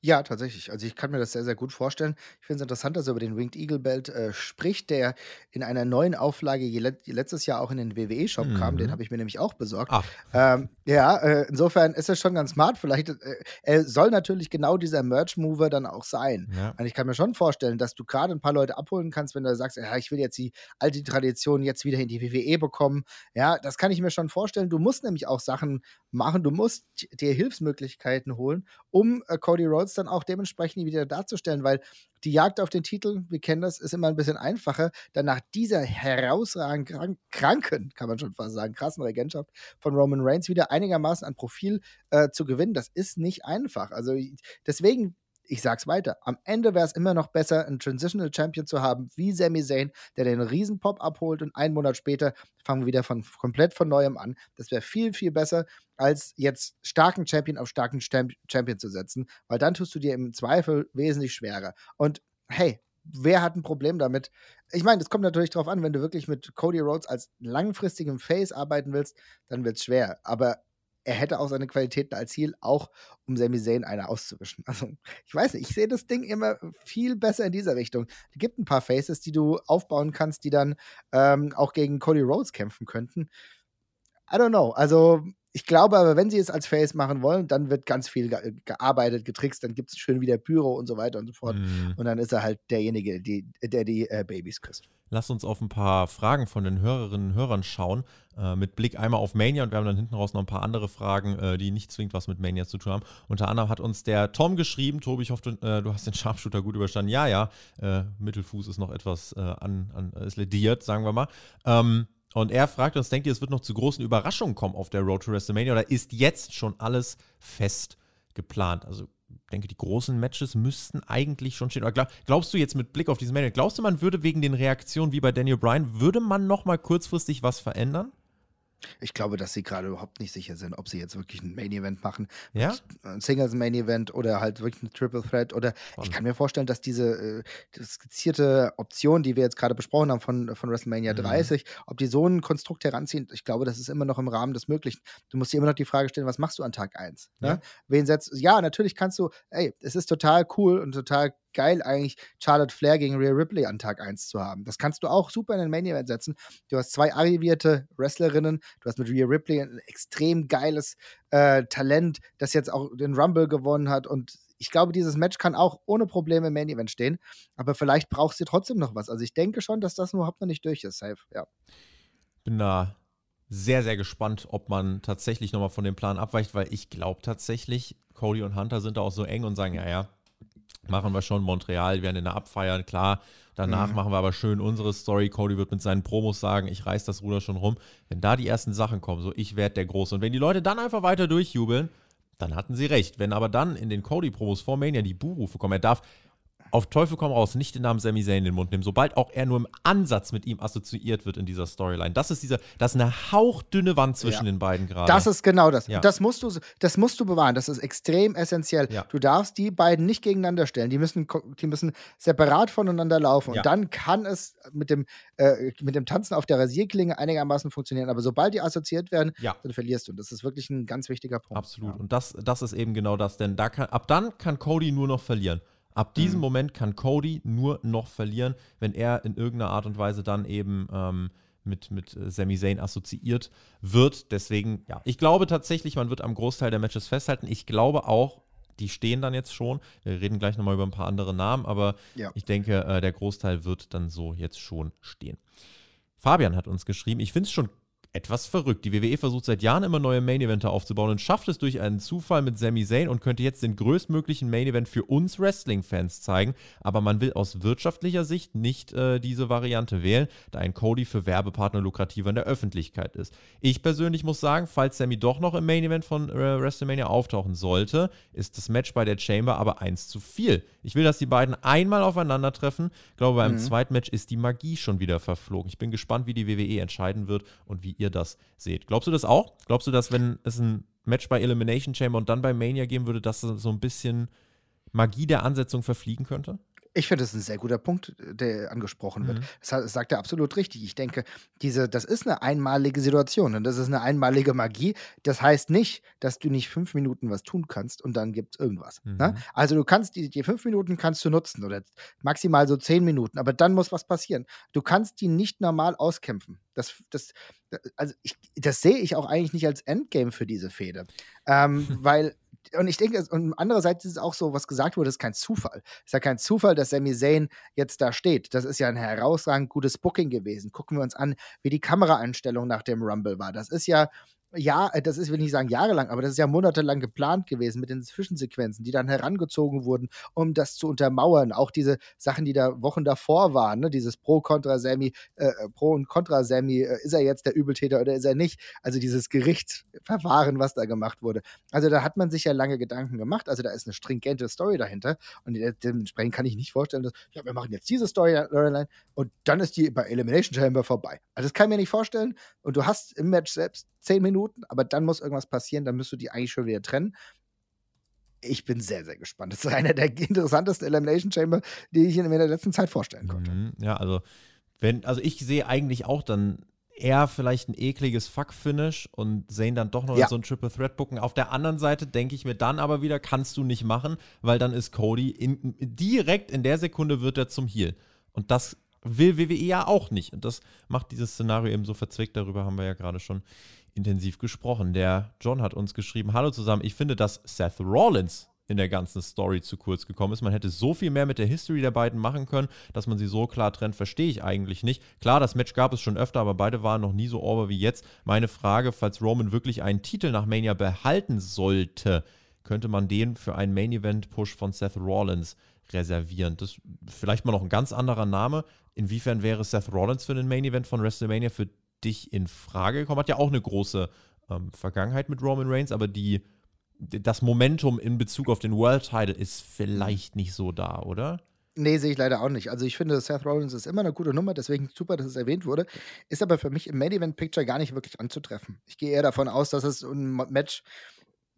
Ja, tatsächlich. Also ich kann mir das sehr, sehr gut vorstellen. Ich finde es interessant, dass er über den Winged Eagle Belt äh, spricht, der in einer neuen Auflage let letztes Jahr auch in den WWE-Shop mhm. kam. Den mhm. habe ich mir nämlich auch besorgt. Ähm, ja, äh, insofern ist er schon ganz smart. Vielleicht, äh, er soll natürlich genau dieser Merch-Mover dann auch sein. Ja. Und ich kann mir schon vorstellen, dass du gerade ein paar Leute abholen kannst, wenn du sagst, ja, ich will jetzt die alte Tradition jetzt wieder in die WWE bekommen. Ja, das kann ich mir schon vorstellen. Du musst nämlich auch Sachen machen. Du musst dir Hilfsmöglichkeiten holen, um äh, Cody Rhodes dann auch dementsprechend wieder darzustellen, weil die Jagd auf den Titel, wir kennen das, ist immer ein bisschen einfacher. Dann nach dieser herausragend krank, kranken, kann man schon fast sagen, krassen Regentschaft von Roman Reigns wieder einigermaßen an Profil äh, zu gewinnen, das ist nicht einfach. Also deswegen ich sag's weiter, am Ende wäre es immer noch besser, einen Transitional Champion zu haben, wie Sami Zayn, der den riesen Pop abholt und einen Monat später fangen wir wieder von komplett von neuem an. Das wäre viel, viel besser, als jetzt starken Champion auf starken Champion zu setzen, weil dann tust du dir im Zweifel wesentlich schwerer. Und hey, wer hat ein Problem damit? Ich meine, es kommt natürlich darauf an, wenn du wirklich mit Cody Rhodes als langfristigem Face arbeiten willst, dann wird es schwer. Aber er hätte auch seine Qualitäten als Ziel, auch um Sami Zayn eine auszuwischen. Also, ich weiß nicht, ich sehe das Ding immer viel besser in dieser Richtung. Es gibt ein paar Faces, die du aufbauen kannst, die dann ähm, auch gegen Cody Rhodes kämpfen könnten. I don't know. Also, Ich glaube aber, wenn sie es als Face machen wollen, dann wird ganz viel ge gearbeitet, getrickst, dann gibt es schön wieder Pyro und so weiter und so fort. Mhm. Und dann ist er halt derjenige, die, der die äh, Babys küsst. Lass uns auf ein paar Fragen von den Hörerinnen und Hörern schauen. Äh, mit Blick einmal auf Mania und wir haben dann hinten raus noch ein paar andere Fragen, äh, die nicht zwingend was mit Mania zu tun haben. Unter anderem hat uns der Tom geschrieben. Tobi, ich hoffe, du, äh, du hast den Sharpshooter gut überstanden. Ja, ja, äh, Mittelfuß ist noch etwas äh, an, an, ist lediert, sagen wir mal. Ähm, und er fragt uns, denkt ihr, es wird noch zu großen Überraschungen kommen auf der Road to WrestleMania oder ist jetzt schon alles fest geplant? Also ich denke, die großen Matches müssten eigentlich schon stehen. Glaub, glaubst du jetzt mit Blick auf diesen Mania, glaubst du, man würde wegen den Reaktionen wie bei Daniel Bryan, würde man noch mal kurzfristig was verändern? Ich glaube, dass sie gerade überhaupt nicht sicher sind, ob sie jetzt wirklich ein Main Event machen. Ja? Ein Singles Main Event oder halt wirklich ein Triple Threat. Oder Spannend. ich kann mir vorstellen, dass diese äh, skizzierte Option, die wir jetzt gerade besprochen haben von, von WrestleMania Mhm. 30, ob die so ein Konstrukt heranziehen, ich glaube, das ist immer noch im Rahmen des Möglichen. Du musst dir immer noch die Frage stellen, was machst du an Tag 1? Ne? Ja. Wen setzt Ja, natürlich kannst du, ey, es ist total cool und total geil eigentlich, Charlotte Flair gegen Rhea Ripley an Tag 1 zu haben. Das kannst du auch super in den Main Event setzen. Du hast zwei arrivierte Wrestlerinnen, du hast mit Rhea Ripley ein extrem geiles äh, Talent, das jetzt auch den Rumble gewonnen hat und ich glaube, dieses Match kann auch ohne Probleme im Main Event stehen, aber vielleicht brauchst du trotzdem noch was. Also ich denke schon, dass das überhaupt noch nicht durch ist, safe, ja. bin da sehr, sehr gespannt, ob man tatsächlich nochmal von dem Plan abweicht, weil ich glaube tatsächlich, Cody und Hunter sind da auch so eng und sagen, ja, ja, machen wir schon Montreal, werden den da abfeiern, klar. Danach Mhm. machen wir aber schön unsere Story. Cody wird mit seinen Promos sagen, ich reiß das Ruder schon rum. Wenn da die ersten Sachen kommen, so ich werde der Große. Und wenn die Leute dann einfach weiter durchjubeln, dann hatten sie recht. Wenn aber dann in den Cody-Promos vor Mania die Buhrufe kommen, er darf auf Teufel komm raus nicht den Namen Sami Zayn in den Mund nehmen, sobald auch er nur im Ansatz mit ihm assoziiert wird in dieser Storyline. Das ist dieser, das ist eine hauchdünne Wand zwischen Ja. den beiden gerade. Das ist genau das. Ja. Das, musst du, das musst du bewahren. Das ist extrem essentiell. Ja. Du darfst die beiden nicht gegeneinander stellen. Die müssen, die müssen separat voneinander laufen. Und dann kann es mit dem, äh, mit dem Tanzen auf der Rasierklinge einigermaßen funktionieren. Aber sobald die assoziiert werden, dann verlierst du. Und das ist wirklich ein ganz wichtiger Punkt. Absolut. Und das, das ist eben genau das, denn da kann, ab dann kann Cody nur noch verlieren. Ab diesem Mhm. Moment kann Cody nur noch verlieren, wenn er in irgendeiner Art und Weise dann eben ähm, mit, mit äh, Sami Zayn assoziiert wird. Deswegen, ja, ich glaube tatsächlich, man wird am Großteil der Matches festhalten. Ich glaube auch, die stehen dann jetzt schon. Wir reden gleich nochmal über ein paar andere Namen, aber Ja. ich denke, äh, der Großteil wird dann so jetzt schon stehen. Fabian hat uns geschrieben, ich finde es schon etwas verrückt. Die WWE versucht seit Jahren immer neue Main-Eventer aufzubauen und schafft es durch einen Zufall mit Sami Zayn und könnte jetzt den größtmöglichen Main-Event für uns Wrestling-Fans zeigen. Aber man will aus wirtschaftlicher Sicht nicht äh, diese Variante wählen, da ein Cody für Werbepartner lukrativer in der Öffentlichkeit ist. Ich persönlich muss sagen, falls Sami doch noch im Main-Event von äh, WrestleMania auftauchen sollte, ist das Match bei der Chamber aber eins zu viel. Ich will, dass die beiden einmal aufeinandertreffen. Ich glaube, beim Mhm. zweiten Match ist die Magie schon wieder verflogen. Ich bin gespannt, wie die WWE entscheiden wird und wie ihr das seht. Glaubst du das auch? Glaubst du, dass wenn es ein Match bei Elimination Chamber und dann bei Mania geben würde, dass so ein bisschen Magie der Ansetzung verfliegen könnte? Ich finde, das ist ein sehr guter Punkt, der angesprochen wird. Mhm. Das, sagt er absolut richtig. Ich denke, diese, das ist eine einmalige Situation und das ist eine einmalige Magie. Das heißt nicht, dass du nicht fünf Minuten was tun kannst und dann gibt es irgendwas. Ne? Mhm. Also du kannst die, die fünf Minuten kannst du nutzen oder maximal so zehn Minuten, aber dann muss was passieren. Du kannst die nicht normal auskämpfen. Das, das, also ich, das sehe ich auch eigentlich nicht als Endgame für diese Fehde. Ähm, weil und ich denke, und andererseits ist es auch so, was gesagt wurde, ist kein Zufall. Es ist ja kein Zufall, dass Sami Zayn jetzt da steht. Das ist ja ein herausragend gutes Booking gewesen. Gucken wir uns an, wie die Kameraeinstellung nach dem Rumble war. Das ist ja, ja, äh, das ist, will ich nicht sagen jahrelang, aber das ist ja monatelang geplant gewesen mit den Zwischensequenzen, die dann herangezogen wurden, um das zu untermauern. Auch diese Sachen, die da Wochen davor waren, ne? dieses Pro kontra Sammy, äh, äh, Pro und Contra Sammy, äh, ist er jetzt der Übeltäter oder ist er nicht? Also dieses Gerichtsverfahren, was da gemacht wurde. Also da hat man sich ja lange Gedanken gemacht. Also da ist eine stringente Story dahinter. Und de- dementsprechend kann ich nicht vorstellen, dass, ja, wir machen jetzt diese Storyline und dann ist die bei Elimination Chamber vorbei. Also das kann ich mir nicht vorstellen. Und du hast im Match selbst zehn Minuten, aber dann muss irgendwas passieren, dann müsst du die eigentlich schon wieder trennen. Ich bin sehr, sehr gespannt. Das ist einer der interessantesten Elimination Chamber, die ich mir in der letzten Zeit vorstellen konnte. Mhm, ja, also wenn, also ich sehe eigentlich auch dann eher vielleicht ein ekliges Fuck-Finish und Zane dann doch noch Ja. so ein Triple Threat bucken. Auf der anderen Seite denke ich mir dann aber wieder, kannst du nicht machen, weil dann ist Cody in, direkt in der Sekunde wird er zum Heel. Und das will WWE ja auch nicht. Und das macht dieses Szenario eben so verzwickt. Darüber haben wir ja gerade schon intensiv gesprochen. Der John hat uns geschrieben: Hallo zusammen, ich finde, dass Seth Rollins in der ganzen Story zu kurz gekommen ist. Man hätte so viel mehr mit der History der beiden machen können, dass man sie so klar trennt, verstehe ich eigentlich nicht. Klar, das Match gab es schon öfter, aber beide waren noch nie so over wie jetzt. Meine Frage, falls Roman wirklich einen Titel nach Mania behalten sollte, könnte man den für einen Main Event Push von Seth Rollins reservieren. Das ist vielleicht mal noch ein ganz anderer Name. Inwiefern wäre Seth Rollins für den Main Event von WrestleMania für dich in Frage gekommen? Hat ja auch eine große ähm, Vergangenheit mit Roman Reigns, aber die das Momentum in Bezug auf den World Title ist vielleicht nicht so da, oder? Nee, sehe ich leider auch nicht. Also ich finde, Seth Rollins ist immer eine gute Nummer, deswegen super, dass es erwähnt wurde. Ist aber für mich im Main Event Picture gar nicht wirklich anzutreffen. Ich gehe eher davon aus, dass es ein Match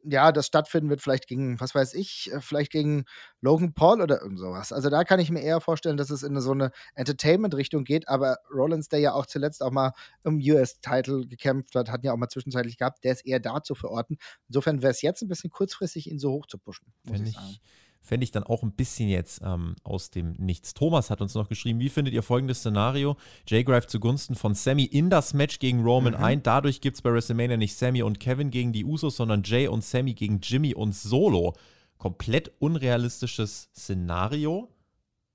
ja, das stattfinden wird, vielleicht gegen, was weiß ich, äh, vielleicht gegen Logan Paul oder irgend sowas. Also da kann ich mir eher vorstellen, dass es in so eine Entertainment-Richtung geht, aber Rollins, der ja auch zuletzt auch mal im US-Title gekämpft hat, hat ja auch mal zwischenzeitlich gehabt, der ist eher da zu verorten. Insofern wäre es jetzt ein bisschen kurzfristig, ihn so hoch zu pushen, muss Wenn ich sagen fände ich dann auch ein bisschen jetzt ähm, aus dem Nichts. Thomas hat uns noch geschrieben, wie findet ihr folgendes Szenario? Jay greift zugunsten von Sammy in das Match gegen Roman mhm. ein. Dadurch gibt es bei WrestleMania nicht Sammy und Kevin gegen die Usos, sondern Jay und Sammy gegen Jimmy und Solo. Komplett unrealistisches Szenario.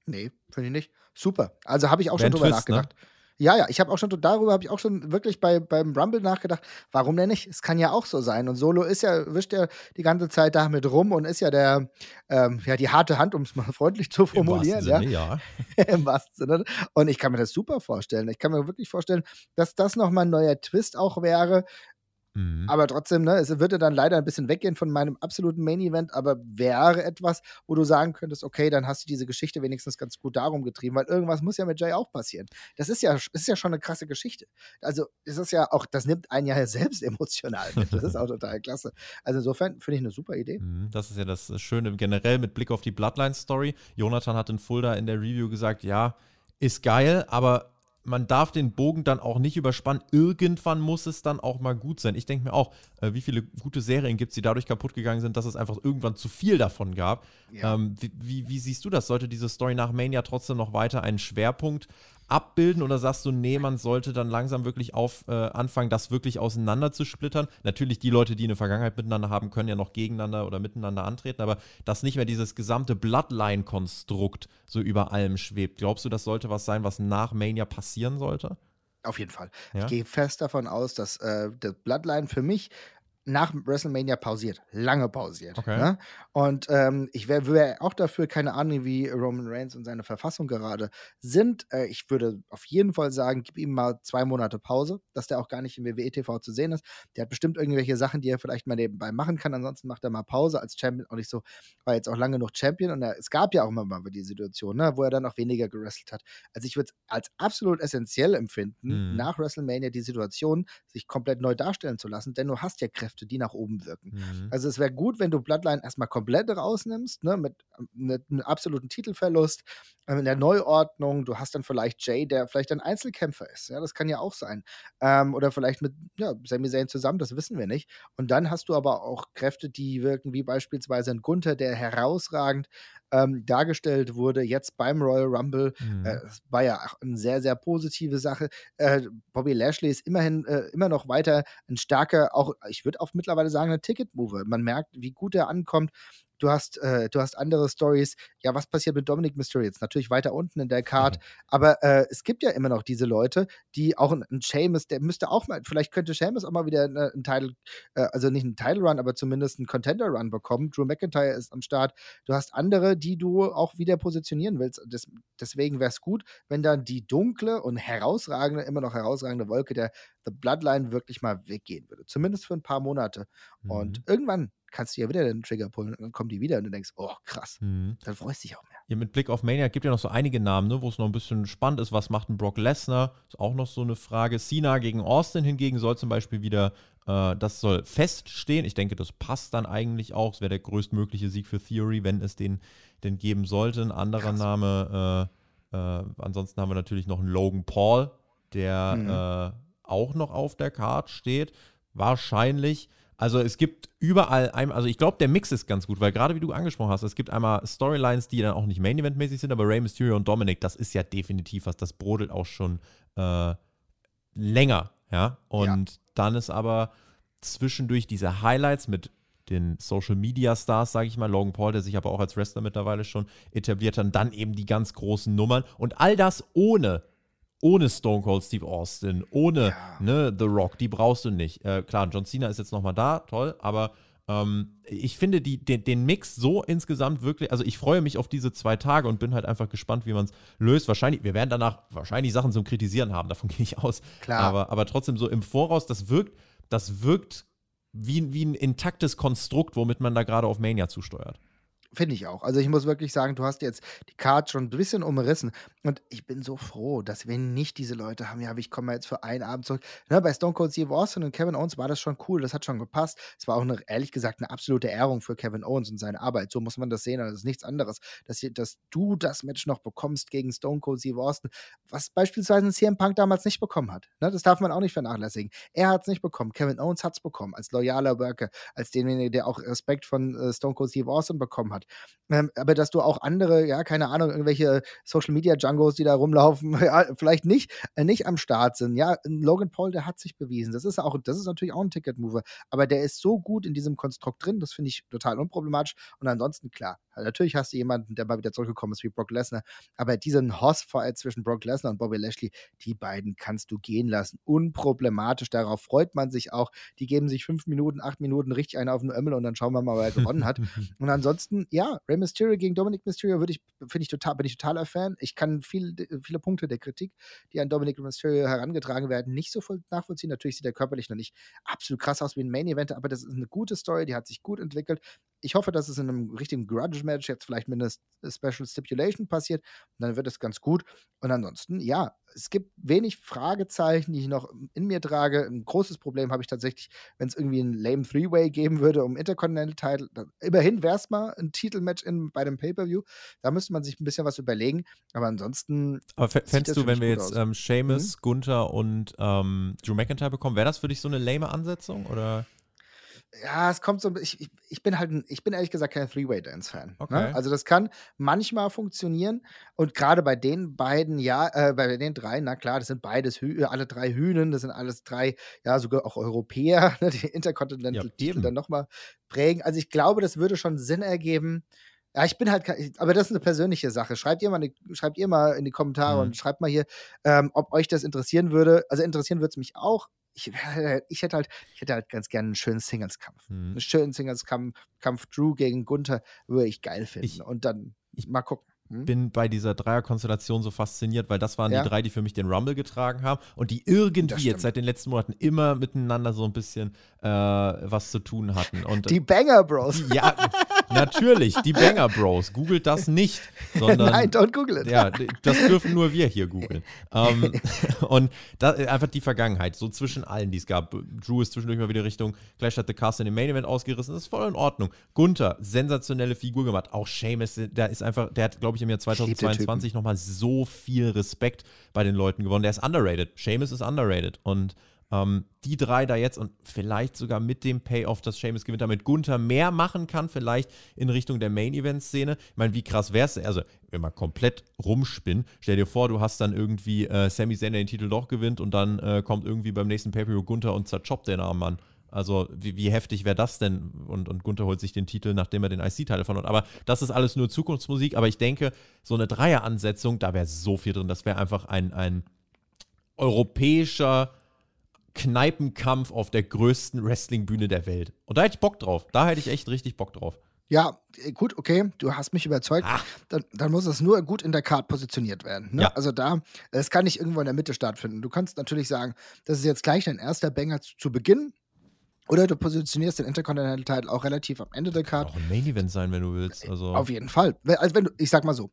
Nee, finde ich nicht. Super. Also habe ich auch Wäre schon drüber Twist, ne? nachgedacht. Ne? Ja, ja, ich habe auch schon, darüber habe ich auch schon wirklich bei, beim Rumble nachgedacht, warum denn nicht? Es kann ja auch so sein. Und Solo ist ja, wischt ja die ganze Zeit damit rum und ist ja der, ähm, ja, die harte Hand, um es mal freundlich zu formulieren. Im wahrsten ja. Sinne, ja. Im wahrsten Sinne. Und ich kann mir das super vorstellen. Ich kann mir wirklich vorstellen, dass das nochmal ein neuer Twist auch wäre, Mhm. Aber trotzdem, ne, es würde dann leider ein bisschen weggehen von meinem absoluten Main-Event, aber wäre etwas, wo du sagen könntest, okay, dann hast du diese Geschichte wenigstens ganz gut darum getrieben, weil irgendwas muss ja mit Jay auch passieren. Das ist ja, ist ja schon eine krasse Geschichte. Also, es ist ja auch, das nimmt einen ja selbst emotional mit. Das ist auch total klasse. Also, insofern finde ich eine super Idee. Mhm, das ist ja das Schöne generell mit Blick auf die Bloodline-Story. Jonathan hat in Fulda in der Review gesagt, ja, ist geil, aber man darf den Bogen dann auch nicht überspannen. Irgendwann muss es dann auch mal gut sein. Ich denke mir auch, äh, wie viele gute Serien gibt es, die dadurch kaputt gegangen sind, dass es einfach irgendwann zu viel davon gab. Ja. Ähm, wie, wie, wie, siehst du das? Sollte diese Story nach Mania trotzdem noch weiter einen Schwerpunkt abbilden oder sagst du, nee, man sollte dann langsam wirklich auf äh, anfangen, das wirklich auseinander zu splittern? Natürlich, die Leute, die eine Vergangenheit miteinander haben, können ja noch gegeneinander oder miteinander antreten, aber dass nicht mehr dieses gesamte Bloodline-Konstrukt so über allem schwebt. Glaubst du, das sollte was sein, was nach Mania passieren sollte? Auf jeden Fall. Ja? Ich gehe fest davon aus, dass äh, das Bloodline für mich nach WrestleMania pausiert, lange pausiert. Okay. Ne? Und ähm, ich wäre wär auch dafür, keine Ahnung, wie Roman Reigns und seine Verfassung gerade sind. Äh, ich würde auf jeden Fall sagen, gib ihm mal zwei Monate Pause, dass der auch gar nicht im WWE TV zu sehen ist. Der hat bestimmt irgendwelche Sachen, die er vielleicht mal nebenbei machen kann. Ansonsten macht er mal Pause als Champion auch nicht so, war jetzt auch lange noch Champion. Und er, es gab ja auch immer mal die Situation, ne, wo er dann auch weniger gewrestelt hat. Also ich würde es als absolut essentiell empfinden, mhm. nach WrestleMania die Situation sich komplett neu darstellen zu lassen, denn du hast ja Kräfte Kräfte, die nach oben wirken. Mhm. Also es wäre gut, wenn du Bloodline erstmal komplett rausnimmst, ne, mit, mit einem absoluten Titelverlust, in der Neuordnung. Du hast dann vielleicht Jay, der vielleicht ein Einzelkämpfer ist. Ja, das kann ja auch sein. Ähm, oder vielleicht mit ja, Sami Zayn zusammen, das wissen wir nicht. Und dann hast du aber auch Kräfte, die wirken, wie beispielsweise ein Gunther, der herausragend ähm, dargestellt wurde, jetzt beim Royal Rumble. Mhm. Äh, war ja auch eine sehr, sehr positive Sache. Äh, Bobby Lashley ist immerhin äh, immer noch weiter ein starker, auch ich würde auch mittlerweile sagen, ein Ticket-Mover. Man merkt, wie gut er ankommt. Du hast, äh, du hast andere Stories. Ja, was passiert mit Dominic Mysterio jetzt? Natürlich weiter unten in der Card. Mhm. Aber äh, es gibt ja immer noch diese Leute, die auch ein, ein Seamus, der müsste auch mal, vielleicht könnte Seamus auch mal wieder einen, einen Title, äh, also nicht einen Title Run, aber zumindest einen Contender Run bekommen. Drew McIntyre ist am Start. Du hast andere, die du auch wieder positionieren willst. Das, deswegen wäre es gut, wenn dann die dunkle und herausragende, immer noch herausragende Wolke der The Bloodline wirklich mal weggehen würde. Zumindest für ein paar Monate. Mhm. Und irgendwann kannst du ja wieder den Trigger pullen und dann kommen die wieder und du denkst, oh krass, mhm. dann freust du dich auch mehr. Ja, mit Blick auf Mania gibt ja noch so einige Namen, ne, wo es noch ein bisschen spannend ist. Was macht ein Brock Lesnar? Ist auch noch so eine Frage. Cena gegen Austin hingegen soll zum Beispiel wieder, äh, das soll feststehen. Ich denke, das passt dann eigentlich auch. Es wäre der größtmögliche Sieg für Theory, wenn es den denn geben sollte. Ein anderer Krass. Name, äh, äh, ansonsten haben wir natürlich noch einen Logan Paul, der mhm. Äh, auch noch auf der Card steht. Wahrscheinlich also es gibt überall, also ich glaube, der Mix ist ganz gut, weil gerade wie du angesprochen hast, es gibt einmal Storylines, die dann auch nicht Main-Event-mäßig sind, aber Rey Mysterio und Dominic, das ist ja definitiv was, das brodelt auch schon äh, länger, ja. Und ja. dann ist aber zwischendurch diese Highlights mit den Social Media Stars, sage ich mal, Logan Paul, der sich aber auch als Wrestler mittlerweile schon etabliert hat, und dann eben die ganz großen Nummern und all das ohne ohne Stone Cold Steve Austin, ohne Ja. ne, The Rock, die brauchst du nicht. Äh, klar, John Cena ist jetzt nochmal da, toll, aber ähm, ich finde die, den, den Mix so insgesamt wirklich, also ich freue mich auf diese zwei Tage und bin halt einfach gespannt, wie man es löst. Wahrscheinlich, wir werden danach wahrscheinlich Sachen zum Kritisieren haben, davon gehe ich aus. Klar. Aber, aber trotzdem so im Voraus, das wirkt, das wirkt wie, wie ein intaktes Konstrukt, womit man da gerade auf Mania zusteuert. Finde ich auch. Also ich muss wirklich sagen, du hast jetzt die Card schon ein bisschen umrissen. Und ich bin so froh, dass wir nicht diese Leute haben. Ja, ich komme jetzt für einen Abend zurück. Ne, bei Stone Cold Steve Austin und Kevin Owens war das schon cool. Das hat schon gepasst. Es war auch eine, ehrlich gesagt eine absolute Ehrung für Kevin Owens und seine Arbeit. So muss man das sehen. Also Das ist nichts anderes. Dass, dass du das Match noch bekommst gegen Stone Cold Steve Austin, was beispielsweise CM Punk damals nicht bekommen hat. Ne, das darf man auch nicht vernachlässigen. Er hat es nicht bekommen. Kevin Owens hat es bekommen. Als loyaler Worker. Als derjenige, der auch Respekt von äh, Stone Cold Steve Austin bekommen hat. Ähm, aber dass du auch andere, ja, keine Ahnung, irgendwelche Social Media Jungos, die da rumlaufen, ja, vielleicht nicht, äh, nicht am Start sind. Ja, Logan Paul, der hat sich bewiesen. Das ist auch, das ist natürlich auch ein Ticket-Mover. Aber der ist so gut in diesem Konstrukt drin, das finde ich total unproblematisch. Und ansonsten, klar, natürlich hast du jemanden, der mal wieder zurückgekommen ist wie Brock Lesnar. Aber diesen Hoss-Fight zwischen Brock Lesnar und Bobby Lashley, die beiden kannst du gehen lassen. Unproblematisch. Darauf freut man sich auch. Die geben sich fünf Minuten, acht Minuten richtig einen auf den Ömmel und dann schauen wir mal, wer gewonnen hat. Und ansonsten, ja, Rey Mysterio gegen Dominic Mysterio würde ich, finde ich total, bin ich totaler Fan. Ich kann viel, viele Punkte der Kritik, die an Dominic Mysterio herangetragen werden, nicht so voll nachvollziehen. Natürlich sieht er körperlich noch nicht absolut krass aus wie ein Main Event, aber das ist eine gute Story, die hat sich gut entwickelt. Ich hoffe, dass es in einem richtigen Grudge-Match jetzt vielleicht mit einer S- Special Stipulation passiert. Und dann wird es ganz gut. Und ansonsten, ja, es gibt wenig Fragezeichen, die ich noch in mir trage. Ein großes Problem habe ich tatsächlich, wenn es irgendwie ein lame Three-Way geben würde um Intercontinental Title. Immerhin wäre es mal ein Titelmatch in, bei dem Pay-Per-View. Da müsste man sich ein bisschen was überlegen. Aber ansonsten, Aber fändest du, wenn wir jetzt ähm, Seamus, Gunther und ähm, Drew McIntyre bekommen, wäre das für dich so eine lame Ansetzung? Oder? Ja, es kommt so, ich, ich, ich bin halt, ich bin ehrlich gesagt kein Three-Way-Dance-Fan. Okay. Ne? Also das kann manchmal funktionieren und gerade bei den beiden, ja, äh, bei den drei, na klar, das sind beides, Hü äh, alle drei Hühnen, das sind alles drei, ja, sogar auch Europäer, ne, die Intercontinental-Titel eben. dann nochmal prägen. Also ich glaube, das würde schon Sinn ergeben. Ja, ich bin halt, aber das ist eine persönliche Sache. Schreibt ihr mal, ne, schreibt ihr mal in die Kommentare Mhm. und schreibt mal hier, ähm, ob euch das interessieren würde. Also interessieren würde es mich auch. Ich, ich hätte halt, ich hätte halt ganz gerne einen schönen Singles-Kampf. Hm. Einen schönen Singles-Kampf Kampf Drew gegen Gunther würde ich geil finden. Ich- und dann ich mal gucken. Hm? bin bei dieser Dreierkonstellation so fasziniert, weil das waren Ja. die drei, die für mich den Rumble getragen haben und die irgendwie jetzt seit den letzten Monaten immer miteinander so ein bisschen äh, was zu tun hatten. Und Die Banger Bros. ja, natürlich, die Banger Bros. Googelt das nicht, sondern Nein, don't google it. ja, das dürfen nur wir hier googeln. Ähm, und da, einfach die Vergangenheit, so zwischen allen, die es gab. Drew ist zwischendurch mal wieder Richtung Clash at the Castle in dem Main Event ausgerissen. Das ist voll in Ordnung. Gunther, sensationelle Figur gemacht. Auch Sheamus, der ist einfach, der hat, glaube ich, im Jahr lieb den 2022 nochmal so viel Respekt bei den Leuten gewonnen. Der ist underrated. Sheamus ist underrated. Und ähm, die drei da jetzt und vielleicht sogar mit dem Payoff, dass Sheamus gewinnt, damit Gunther mehr machen kann, vielleicht in Richtung der Main-Event-Szene. Ich meine, wie krass wär's? Also, wenn man komplett rumspinnen, stell dir vor, du hast dann irgendwie äh, Sami Zayn, der den Titel doch gewinnt und dann äh, kommt irgendwie beim nächsten Pay-Per-View Gunther und zerchoppt den armen Mann. Also, wie, wie heftig wäre das denn? Und, und Gunther holt sich den Titel, nachdem er den IC-Teil verloren hat. Aber das ist alles nur Zukunftsmusik. Aber ich denke, so eine Dreier-Ansetzung, da wäre so viel drin. Das wäre einfach ein, ein europäischer Kneipenkampf auf der größten Wrestlingbühne der Welt. Und da hätte ich Bock drauf. Da hätte ich echt richtig Bock drauf. Ja, äh, gut, okay, du hast mich überzeugt. Ah. Dann, dann muss es nur gut in der Card positioniert werden. Ne? Ja. Also da, es kann nicht irgendwo in der Mitte stattfinden. Du kannst natürlich sagen, das ist jetzt gleich dein erster Banger zu, zu Beginn. Oder du positionierst den Intercontinental Title auch relativ am Ende der Card. Auch ein Main-Event sein, wenn du willst. Also, Auf jeden Fall. Also wenn du, ich sag mal so,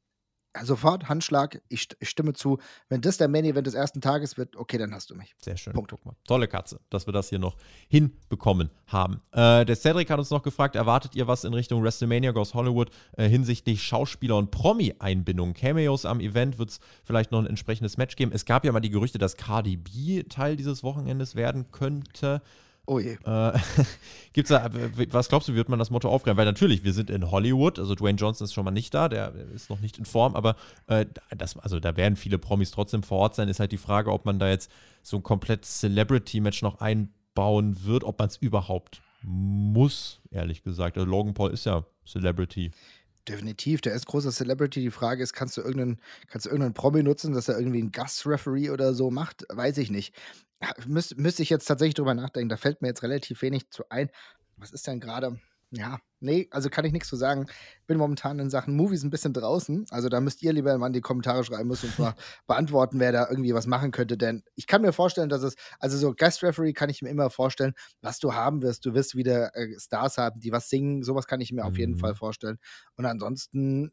sofort Handschlag, ich, ich stimme zu. Wenn das der Main Event des ersten Tages wird, okay, dann hast du mich. Sehr schön. Punkt. Guck mal. Tolle Katze, dass wir das hier noch hinbekommen haben. Äh, der Cedric hat uns noch gefragt, erwartet ihr was in Richtung WrestleMania Goes Hollywood äh, hinsichtlich Schauspieler- und Promi-Einbindung? Cameos am Event wird es vielleicht noch ein entsprechendes Match geben. Es gab ja mal die Gerüchte, dass Cardi B Teil dieses Wochenendes werden könnte. Oh je. Äh, gibt's da, w- was glaubst du, wird man das Motto aufgreifen? Weil natürlich, wir sind in Hollywood, also Dwayne Johnson ist schon mal nicht da, der ist noch nicht in Form, aber äh, das, also da werden viele Promis trotzdem vor Ort sein. Ist halt die Frage, ob man da jetzt so ein komplett Celebrity-Match noch aufbauen wird, ob man es überhaupt muss, ehrlich gesagt. Also Logan Paul ist ja Celebrity. Definitiv, der ist großer Celebrity. Die Frage ist, kannst du irgendeinen, kannst du irgendeinen Promi nutzen, dass er irgendwie einen Gastreferee oder so macht? Weiß ich nicht. Müs müsste ich jetzt tatsächlich drüber nachdenken. Da fällt mir jetzt relativ wenig zu ein. Was ist denn gerade? Ja, nee, also kann ich nichts zu sagen. Bin momentan in Sachen Movies ein bisschen draußen. Also da müsst ihr lieber mal in die Kommentare schreiben müssen und mal beantworten, wer da irgendwie was machen könnte. Denn ich kann mir vorstellen, dass es, also so Guest Referee kann ich mir immer vorstellen, was du haben wirst. Du wirst wieder äh, Stars haben, die was singen. Sowas kann ich mir auf jeden Fall Mhm. vorstellen. Und ansonsten,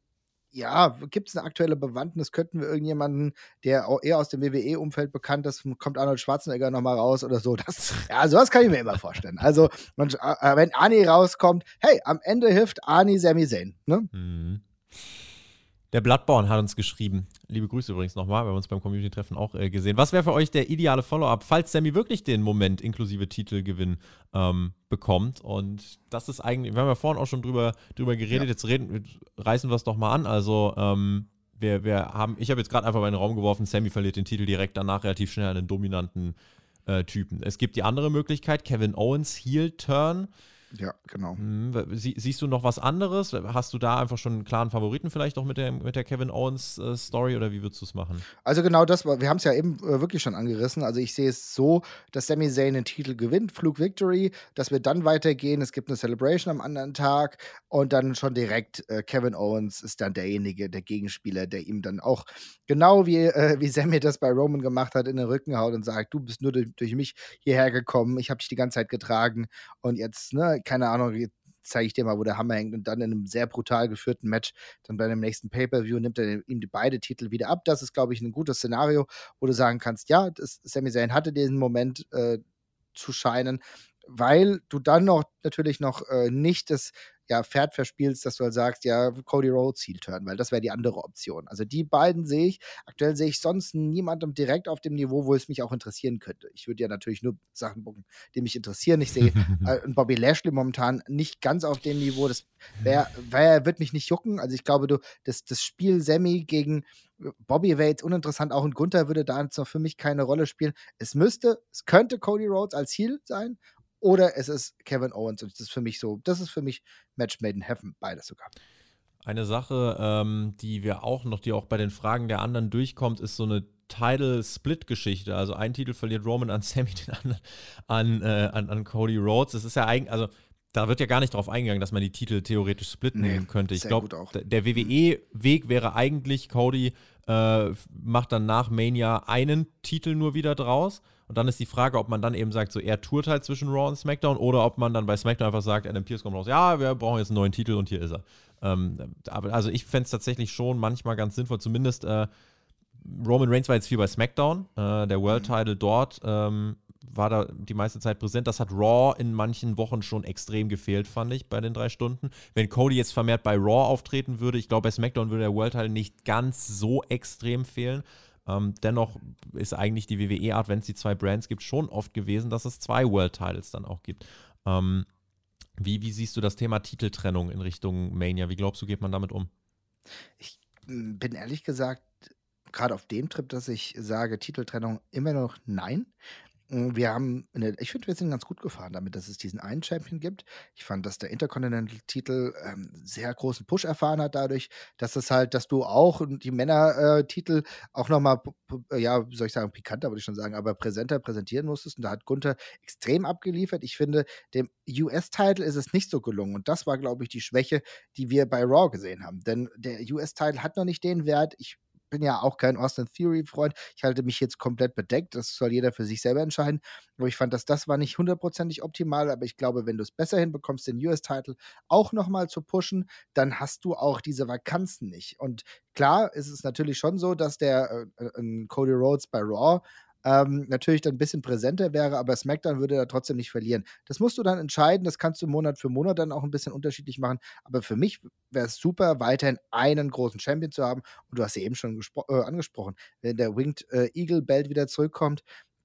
ja, gibt es eine aktuelle Bewandtnis? Könnten wir irgendjemanden, der auch eher aus dem WWE-Umfeld bekannt ist, kommt Arnold Schwarzenegger nochmal raus oder so? Das, ja, sowas kann ich mir immer vorstellen. Also, wenn Ani rauskommt, hey, am Ende hilft Ani Sami Zayn. Ne? Mhm. Der Bloodborne hat uns geschrieben. Liebe Grüße übrigens nochmal. Wir haben uns beim Community-Treffen auch äh, gesehen. Was wäre für euch der ideale Follow-up, falls Sammy wirklich den Moment inklusive Titelgewinn ähm, bekommt? Und das ist eigentlich, wir haben ja vorhin auch schon drüber, drüber geredet. Ja. Jetzt reden, reißen wir es doch mal an. Also, ähm, wir, wir haben, ich habe jetzt gerade einfach mal in den Raum geworfen, Sammy verliert den Titel direkt danach relativ schnell an den dominanten äh, Typen. Es gibt die andere Möglichkeit, Kevin Owens Heel-Turn. Ja, genau. Hm, Sie, siehst du noch was anderes? Hast du da einfach schon einen klaren Favoriten vielleicht auch mit der, mit der Kevin Owens äh, Story oder wie würdest du es machen? Also genau das, wir haben es ja eben äh, wirklich schon angerissen. Also ich sehe es so, dass Sami Zayn den Titel gewinnt, Flug Victory, dass wir dann weitergehen. Es gibt eine Celebration am anderen Tag und dann schon direkt äh, Kevin Owens ist dann derjenige, der Gegenspieler, der ihm dann auch genau wie, äh, wie Sami das bei Roman gemacht hat, in den Rücken haut und sagt, du bist nur durch, durch mich hierher gekommen, ich habe dich die ganze Zeit getragen und jetzt, ne, keine Ahnung, zeige ich dir mal, wo der Hammer hängt und dann in einem sehr brutal geführten Match, dann bei dem nächsten Pay-Per-View nimmt er ihm die beide Titel wieder ab. Das ist, glaube ich, ein gutes Szenario, wo du sagen kannst, ja, das, Sami Zayn hatte diesen Moment äh, zu scheinen, weil du dann noch natürlich noch äh, nicht das ja, Pferd verspielst, dass du halt sagst, ja, Cody Rhodes Heel Turn, weil das wäre die andere Option. Also die beiden sehe ich, aktuell sehe ich sonst niemandem direkt auf dem Niveau, wo es mich auch interessieren könnte. Ich würde ja natürlich nur Sachen gucken, die mich interessieren. Ich sehe äh, Bobby Lashley momentan nicht ganz auf dem Niveau. Das wär, wär, wird mich nicht jucken. Also ich glaube, du, das, das Spiel Sammy gegen äh, Bobby wäre jetzt uninteressant. Auch ein Gunther würde da jetzt noch für mich keine Rolle spielen. Es müsste, es könnte Cody Rhodes als Heel sein oder es ist Kevin Owens. Und das ist für mich so, das ist für mich Match Made in Heaven, beides sogar. Eine Sache, ähm, die wir auch noch, die auch bei den Fragen der anderen durchkommt, ist so eine Title-Split-Geschichte. Also ein Titel verliert Roman an Sammy, den anderen an, äh, an, an Cody Rhodes. Das ist ja eigentlich, also da wird ja gar nicht drauf eingegangen, dass man die Titel theoretisch splitten Nee, könnte. Ich glaube, der WWE-Weg wäre eigentlich, Cody äh, macht dann nach Mania einen Titel nur wieder draus. Und dann ist die Frage, ob man dann eben sagt, so er tourt halt zwischen Raw und SmackDown oder ob man dann bei SmackDown einfach sagt, Adam Pierce kommt raus, ja, wir brauchen jetzt einen neuen Titel und hier ist er. Ähm, aber also ich fände es tatsächlich schon manchmal ganz sinnvoll, zumindest äh, Roman Reigns war jetzt viel bei SmackDown, äh, der World Title dort ähm, war da die meiste Zeit präsent. Das hat Raw in manchen Wochen schon extrem gefehlt, fand ich, bei den drei Stunden. Wenn Cody jetzt vermehrt bei Raw auftreten würde, ich glaube, bei SmackDown würde der World Title nicht ganz so extrem fehlen. Ähm, dennoch ist eigentlich die WWE-Art, wenn es die zwei Brands gibt, schon oft gewesen, dass es zwei World Titles dann auch gibt. Ähm, wie, wie siehst du das Thema Titeltrennung in Richtung Mania? Wie glaubst du, geht man damit um? Ich m, bin ehrlich gesagt gerade auf dem Trip, dass ich sage, Titeltrennung immer noch nein. Mm, Wir haben, eine, ich finde, wir sind ganz gut gefahren damit, dass es diesen einen Champion gibt. Ich fand, dass der Intercontinental-Titel ähm, sehr großen Push erfahren hat dadurch, dass es halt, dass du auch die Männer-Titel auch nochmal, ja, wie soll ich sagen, pikanter würde ich schon sagen, aber präsenter präsentieren musstest. Und da hat Gunther extrem abgeliefert. Ich finde, dem US-Title ist es nicht so gelungen. Und das war, glaube ich, die Schwäche, die wir bei Raw gesehen haben. Denn der US-Title hat noch nicht den Wert. Ich bin ja auch kein Austin Theory-Freund. Ich halte mich jetzt komplett bedeckt. Das soll jeder für sich selber entscheiden. Aber ich fand, dass das war nicht hundertprozentig optimal. Aber ich glaube, wenn du es besser hinbekommst, den US-Title auch nochmal zu pushen, dann hast du auch diese Vakanzen nicht. Und klar ist es natürlich schon so, dass der äh, äh, Cody Rhodes bei Raw ähm, natürlich dann ein bisschen präsenter wäre, aber SmackDown würde da trotzdem nicht verlieren. Das musst du dann entscheiden, das kannst du Monat für Monat dann auch ein bisschen unterschiedlich machen, aber für mich wäre es super, weiterhin einen großen Champion zu haben und du hast ja eben schon äh, angesprochen, wenn der Winged äh, Eagle Belt wieder zurückkommt,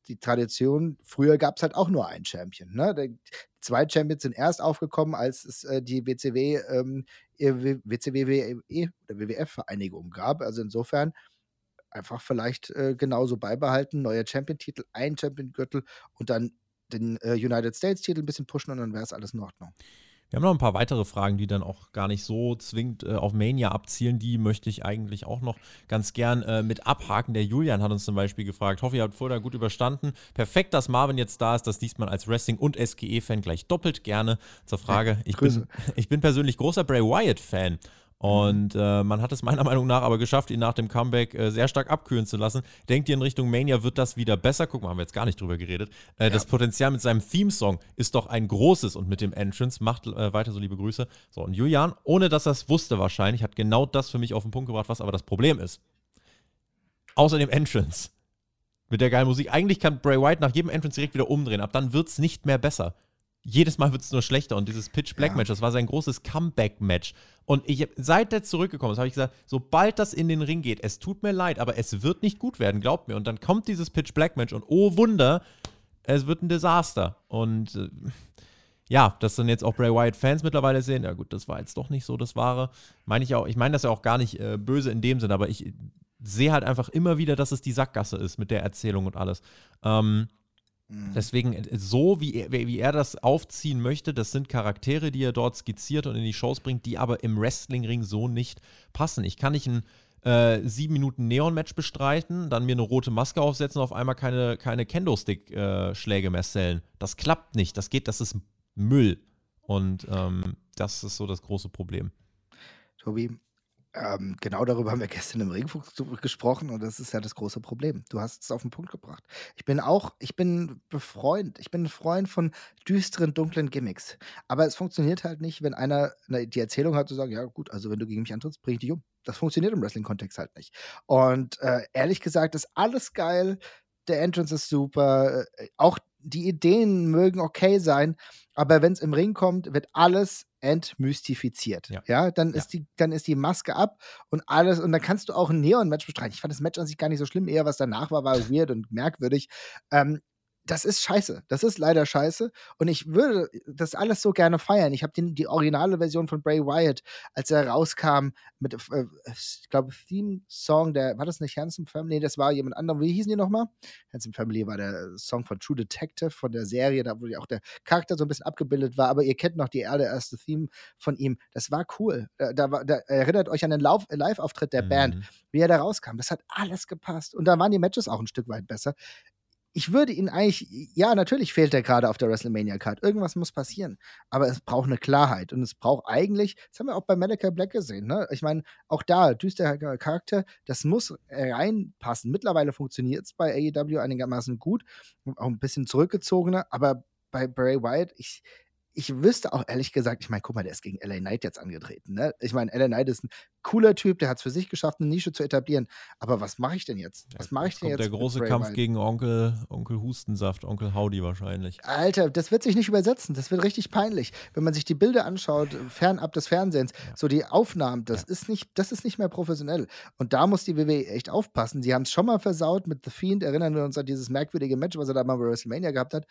die Tradition, früher gab es halt auch nur einen Champion. Ne? Zwei Champions sind erst aufgekommen, als es äh, die WCW, ähm, WCW oder WWF-Vereinigung gab. Also insofern einfach vielleicht äh, genauso beibehalten. Neuer Champion-Titel, ein Champion-Gürtel und dann den äh, United States-Titel ein bisschen pushen und dann wäre es alles in Ordnung. Wir haben noch ein paar weitere Fragen, die dann auch gar nicht so zwingend äh, auf Mania abzielen. Die möchte ich eigentlich auch noch ganz gern äh, mit abhaken. Der Julian hat uns zum Beispiel gefragt, hoffe, ihr habt vorher gut überstanden. Perfekt, dass Marvin jetzt da ist. Das liest man als Wrestling- und SGE-Fan gleich doppelt gerne. Zur Frage, ich, bin, ich bin persönlich großer Bray Wyatt-Fan. Und äh, man hat es meiner Meinung nach aber geschafft, ihn nach dem Comeback äh, sehr stark abkühlen zu lassen. Denkt ihr in Richtung Mania wird das wieder besser? Guck mal, haben wir jetzt gar nicht drüber geredet. Äh, ja. Das Potenzial mit seinem Theme-Song ist doch ein großes und mit dem Entrance macht äh, weiter so liebe Grüße. So, und Julian, ohne dass er es wusste wahrscheinlich, hat genau das für mich auf den Punkt gebracht, was aber das Problem ist. Außer dem Entrance. Mit der geilen Musik. Eigentlich kann Bray White nach jedem Entrance direkt wieder umdrehen. Ab dann wird es nicht mehr besser jedes Mal wird es nur schlechter. Und dieses Pitch Black Match, das war sein großes Comeback-Match. Und ich, seit der zurückgekommen ist, habe ich gesagt, sobald das in den Ring geht, es tut mir leid, aber es wird nicht gut werden, glaubt mir. Und dann kommt dieses Pitch Black Match und oh Wunder, es wird ein Desaster. Und äh, ja, dass dann jetzt auch Bray Wyatt Fans mittlerweile sehen, ja gut, das war jetzt doch nicht so das Wahre. Meine ich auch, ich meine das ja auch gar nicht äh, böse in dem Sinn, aber ich sehe halt einfach immer wieder, dass es die Sackgasse ist mit der Erzählung und alles. Ähm. Deswegen, äh, so wie er, wie er das aufziehen möchte, das sind Charaktere, die er dort skizziert und in die Shows bringt, die aber im Wrestlingring so nicht passen. Ich kann nicht ein äh, sieben Minuten Neon-Match bestreiten, dann mir eine rote Maske aufsetzen und auf einmal keine, keine Kendo-Stick-Schläge mehr sellen. Das klappt nicht. Das geht, das ist Müll. Und ähm, das ist so das große Problem. Tobi, ähm, genau darüber haben wir gestern im Regenfuchs gesprochen und das ist ja das große Problem. Du hast es auf den Punkt gebracht. Ich bin auch, ich bin befreund, ich bin ein Freund von düsteren, dunklen Gimmicks. Aber es funktioniert halt nicht, wenn einer ne, die Erzählung hat, zu sagen, ja gut, also wenn du gegen mich antrittst, bring ich dich um. Das funktioniert im Wrestling-Kontext halt nicht. Und äh, ehrlich gesagt ist alles geil. Der Entrance ist super. Äh, auch die Ideen mögen okay sein, aber wenn es im Ring kommt, wird alles entmystifiziert. Ja, ja dann ja. ist die dann ist die Maske ab und alles und dann kannst du auch ein Neon Match bestreiten. Ich fand das Match an sich gar nicht so schlimm, eher was danach war war weird und merkwürdig. Ähm, das ist scheiße. Das ist leider scheiße. Und ich würde das alles so gerne feiern. Ich habe die originale Version von Bray Wyatt, als er rauskam mit, äh, ich glaube, Theme-Song, der, war das nicht Handsome Family? Nee, das war jemand anderem. Wie hießen die nochmal? Handsome Family war der Song von True Detective, von der Serie, da wo auch der Charakter so ein bisschen abgebildet war. Aber ihr kennt noch die allererste Theme von ihm. Das war cool. Da, da, da erinnert euch an den Live-Auftritt der mhm. Band, wie er da rauskam. Das hat alles gepasst. Und da waren die Matches auch ein Stück weit besser ich würde ihn eigentlich, ja, natürlich fehlt er gerade auf der WrestleMania-Card. Irgendwas muss passieren. Aber es braucht eine Klarheit. Und es braucht eigentlich, das haben wir auch bei Malachi Black gesehen, ne? Ich meine, auch da, düsterer Charakter, das muss reinpassen. Mittlerweile funktioniert es bei AEW einigermaßen gut. Auch ein bisschen zurückgezogener. Aber bei Bray Wyatt, ich, ich wüsste auch ehrlich gesagt, ich meine, guck mal, der ist gegen LA Knight jetzt angetreten. Ne? Ich meine, LA Knight ist ein cooler Typ, der hat es für sich geschafft, eine Nische zu etablieren. Aber was mache ich denn jetzt? Was mache ich denn jetzt? Der große Kampf White? gegen Onkel, Onkel Hustensaft, Onkel Howdy wahrscheinlich. Alter, das wird sich nicht übersetzen. Das wird richtig peinlich. Wenn man sich die Bilder anschaut, fernab des Fernsehens, ja. so die Aufnahmen, das ja. ist nicht, das ist nicht mehr professionell. Und da muss die WWE echt aufpassen. Sie haben es schon mal versaut mit The Fiend. Erinnern wir uns an dieses merkwürdige Match, was er da mal bei WrestleMania gehabt hat.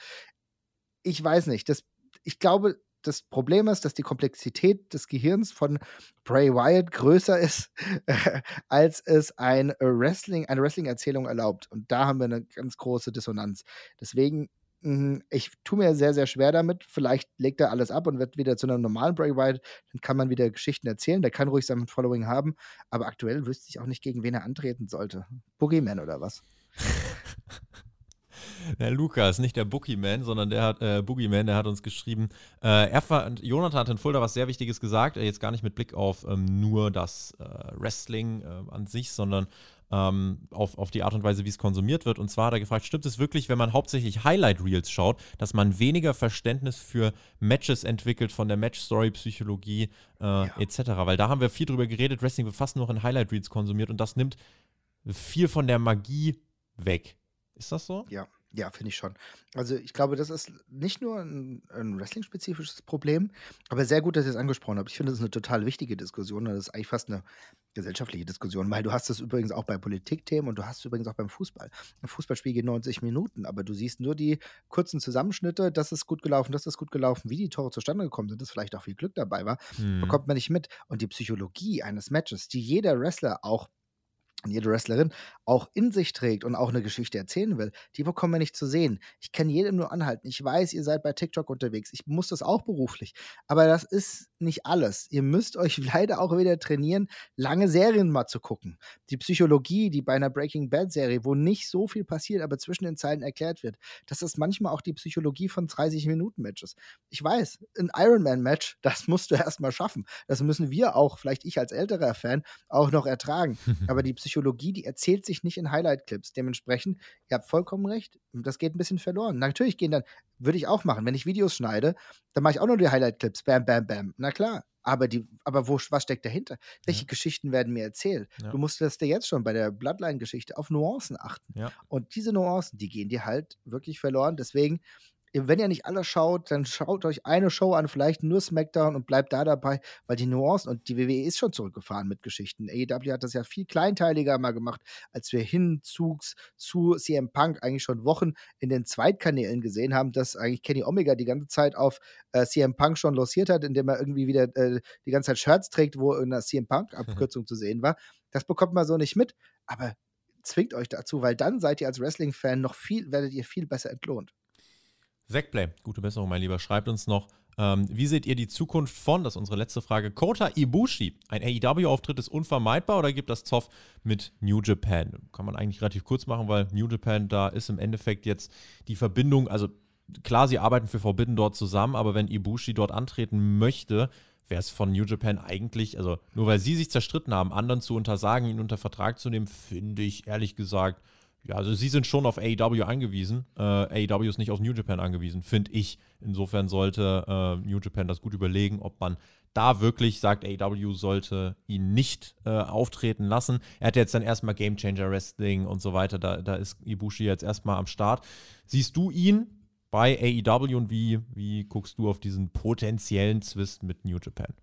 Ich weiß nicht. Das ich glaube, das Problem ist, dass die Komplexität des Gehirns von Bray Wyatt größer ist, als es ein Wrestling, eine Wrestling-Erzählung erlaubt. Und da haben wir eine ganz große Dissonanz. Deswegen, hm, ich tue mir sehr, sehr schwer damit. Vielleicht legt er alles ab und wird wieder zu einem normalen Bray Wyatt. Dann kann man wieder Geschichten erzählen. Der kann ruhig sein Following haben. Aber aktuell wüsste ich auch nicht, gegen wen er antreten sollte. Boogeyman oder was? Der Lukas, nicht der Boogeyman, sondern der hat, äh, Boogeyman, der hat uns geschrieben, äh, er fand, Jonathan hat in Fulda was sehr Wichtiges gesagt, äh, jetzt gar nicht mit Blick auf ähm, nur das äh, Wrestling äh, an sich, sondern ähm, auf, auf die Art und Weise, wie es konsumiert wird. Und zwar hat er gefragt, stimmt es wirklich, wenn man hauptsächlich Highlight-Reels schaut, dass man weniger Verständnis für Matches entwickelt von der Match-Story-Psychologie äh, ja. etc.? Weil da haben wir viel drüber geredet, Wrestling wird fast nur in Highlight-Reels konsumiert und das nimmt viel von der Magie weg. Ist das so? Ja. Ja, finde ich schon. Also ich glaube, das ist nicht nur ein, ein Wrestling-spezifisches Problem, aber sehr gut, dass ihr es angesprochen habt. Ich finde, das ist eine total wichtige Diskussion. Das ist eigentlich fast eine gesellschaftliche Diskussion, weil du hast es übrigens auch bei Politikthemen und du hast es übrigens auch beim Fußball. Ein Fußballspiel geht 90 Minuten, aber du siehst nur die kurzen Zusammenschnitte, das ist gut gelaufen, das ist gut gelaufen, wie die Tore zustande gekommen sind, dass vielleicht auch viel Glück dabei war, hm. bekommt man nicht mit. Und die Psychologie eines Matches, die jeder Wrestler auch jede Wrestlerin auch in sich trägt und auch eine Geschichte erzählen will, die bekommen wir nicht zu sehen. Ich kann jedem nur anhalten. Ich weiß, ihr seid bei TikTok unterwegs. Ich muss das auch beruflich. Aber das ist nicht alles. Ihr müsst euch leider auch wieder trainieren, lange Serien mal zu gucken. Die Psychologie, die bei einer Breaking Bad Serie, wo nicht so viel passiert, aber zwischen den Zeilen erklärt wird, das ist manchmal auch die Psychologie von 30 Minuten Matches. Ich weiß, ein Ironman Match, das musst du erst mal schaffen. Das müssen wir auch, vielleicht ich als älterer Fan, auch noch ertragen. aber die Psychologie, die erzählt sich nicht in Highlight-Clips. Dementsprechend, ihr habt vollkommen recht, das geht ein bisschen verloren. Natürlich gehen dann, würde ich auch machen, wenn ich Videos schneide, dann mache ich auch nur die Highlight-Clips, bam, bam, bam. Na klar, aber, die, aber wo, was steckt dahinter? Welche ja. Geschichten werden mir erzählt? Ja. Du musstest dir jetzt schon bei der Bloodline-Geschichte auf Nuancen achten. Ja. Und diese Nuancen, die gehen dir halt wirklich verloren. Deswegen wenn ihr nicht alles schaut, dann schaut euch eine Show an, vielleicht nur SmackDown und bleibt da dabei, weil die Nuancen und die WWE ist schon zurückgefahren mit Geschichten. AEW hat das ja viel kleinteiliger mal gemacht, als wir hinzugs zu CM Punk eigentlich schon Wochen in den Zweitkanälen gesehen haben, dass eigentlich Kenny Omega die ganze Zeit auf äh, CM Punk schon losiert hat, indem er irgendwie wieder äh, die ganze Zeit Shirts trägt, wo in der CM Punk-Abkürzung zu sehen war. Das bekommt man so nicht mit, aber zwingt euch dazu, weil dann seid ihr als Wrestling-Fan noch viel, werdet ihr viel besser entlohnt. Zackplay, gute Besserung, mein Lieber. Schreibt uns noch, ähm, wie seht ihr die Zukunft von, das ist unsere letzte Frage, Kota Ibushi? Ein AEW-Auftritt ist unvermeidbar oder gibt das Zoff mit New Japan? Kann man eigentlich relativ kurz machen, weil New Japan, da ist im Endeffekt jetzt die Verbindung, also klar, sie arbeiten für Forbidden dort zusammen, aber wenn Ibushi dort antreten möchte, wäre es von New Japan eigentlich, also nur weil sie sich zerstritten haben, anderen zu untersagen, ihn unter Vertrag zu nehmen, finde ich ehrlich gesagt ja, also sie sind schon auf AEW angewiesen. Äh, AEW ist nicht auf New Japan angewiesen, finde ich. Insofern sollte äh, New Japan das gut überlegen, ob man da wirklich sagt, AEW sollte ihn nicht äh, auftreten lassen. Er hat jetzt dann erstmal Game Changer Wrestling und so weiter. Da, da ist Ibushi jetzt erstmal am Start. Siehst du ihn bei AEW und wie, wie guckst du auf diesen potenziellen Zwist mit New Japan?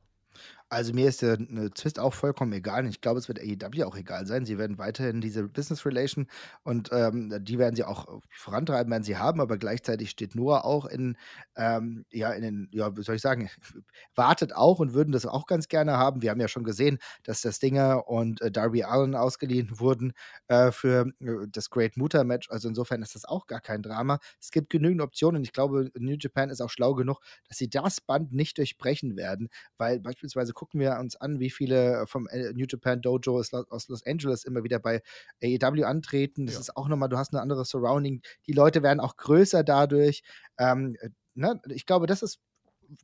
Also mir ist der ne, Twist auch vollkommen egal. ich glaube, es wird AEW auch egal sein. Sie werden weiterhin diese Business Relation und ähm, die werden sie auch vorantreiben, werden sie haben, aber gleichzeitig steht Noah auch in, ähm, ja, in den, ja, wie soll ich sagen, wartet auch und würden das auch ganz gerne haben. Wir haben ja schon gesehen, dass das Dinger und äh, Darby Allen ausgeliehen wurden äh, für äh, das Great Muta Match. Also insofern ist das auch gar kein Drama. Es gibt genügend Optionen. Ich glaube, New Japan ist auch schlau genug, dass sie das Band nicht durchbrechen werden, weil beispielsweise gucken wir uns an, wie viele vom äh, New Japan Dojo aus Los Angeles immer wieder bei AEW antreten. Das ja. ist auch nochmal, du hast eine andere Surrounding. Die Leute werden auch größer dadurch. Ähm, äh, ne? Ich glaube, das ist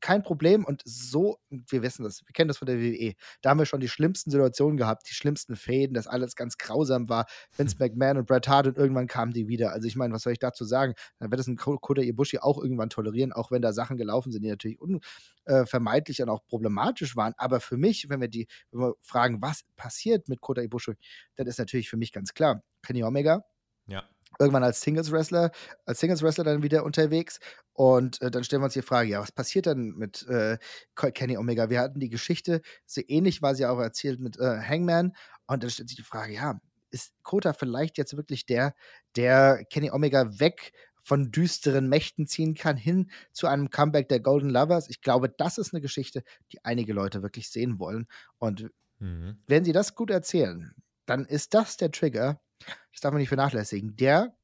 kein Problem und so, wir wissen das, wir kennen das von der WWE. Da haben wir schon die schlimmsten Situationen gehabt, die schlimmsten Fäden, dass alles ganz grausam war. Vince McMahon und Bret Hart und irgendwann kamen die wieder. Also ich meine, was soll ich dazu sagen? Dann wird es ein Kota Ibushi auch irgendwann tolerieren, auch wenn da Sachen gelaufen sind, die natürlich unvermeidlich und auch problematisch waren. Aber für mich, wenn wir die, wenn wir fragen, was passiert mit Kota Ibushi, dann ist natürlich für mich ganz klar, Kenny Omega, irgendwann als Singles-Wrestler, als Singles-Wrestler dann wieder unterwegs. Und äh, dann stellen wir uns die Frage, ja, was passiert dann mit äh, Kenny Omega? Wir hatten die Geschichte, so ähnlich war sie auch erzählt mit äh, Hangman. Und dann stellt sich die Frage, ja, ist Kota vielleicht jetzt wirklich der, der Kenny Omega weg von düsteren Mächten ziehen kann, hin zu einem Comeback der Golden Lovers? Ich glaube, das ist eine Geschichte, die einige Leute wirklich sehen wollen. Und mhm. wenn sie das gut erzählen, dann ist das der Trigger, das darf man nicht vernachlässigen. Der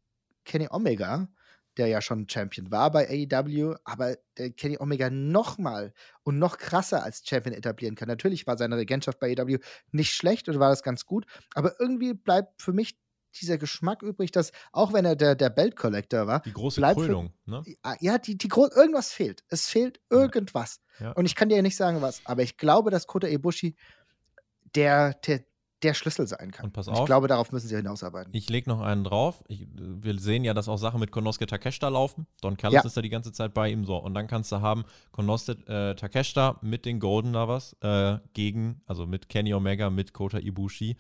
Kenny Omega, der ja schon Champion war bei AEW, aber der Kenny Omega nochmal und noch krasser als Champion etablieren kann. Natürlich war seine Regentschaft bei AEW nicht schlecht und war das ganz gut, aber irgendwie bleibt für mich dieser Geschmack übrig, dass auch wenn er der, der Belt Collector war, die große Krönung, ne? Ja, die, die irgendwas fehlt. Es fehlt irgendwas. Ja. Und ich kann dir ja nicht sagen, was, aber ich glaube, dass Kota Ibushi der, der, der Schlüssel sein kann. Und pass auf. Ich glaube, darauf müssen sie hinausarbeiten. Ich lege noch einen drauf. Ich, wir sehen ja, dass auch Sachen mit Konosuke Takeshita laufen. Don Callis ja. ist da die ganze Zeit bei ihm so. Und dann kannst du haben Konosuke äh, Takeshita mit den Golden Lovers äh, gegen, also mit Kenny Omega, mit Kota Ibushi,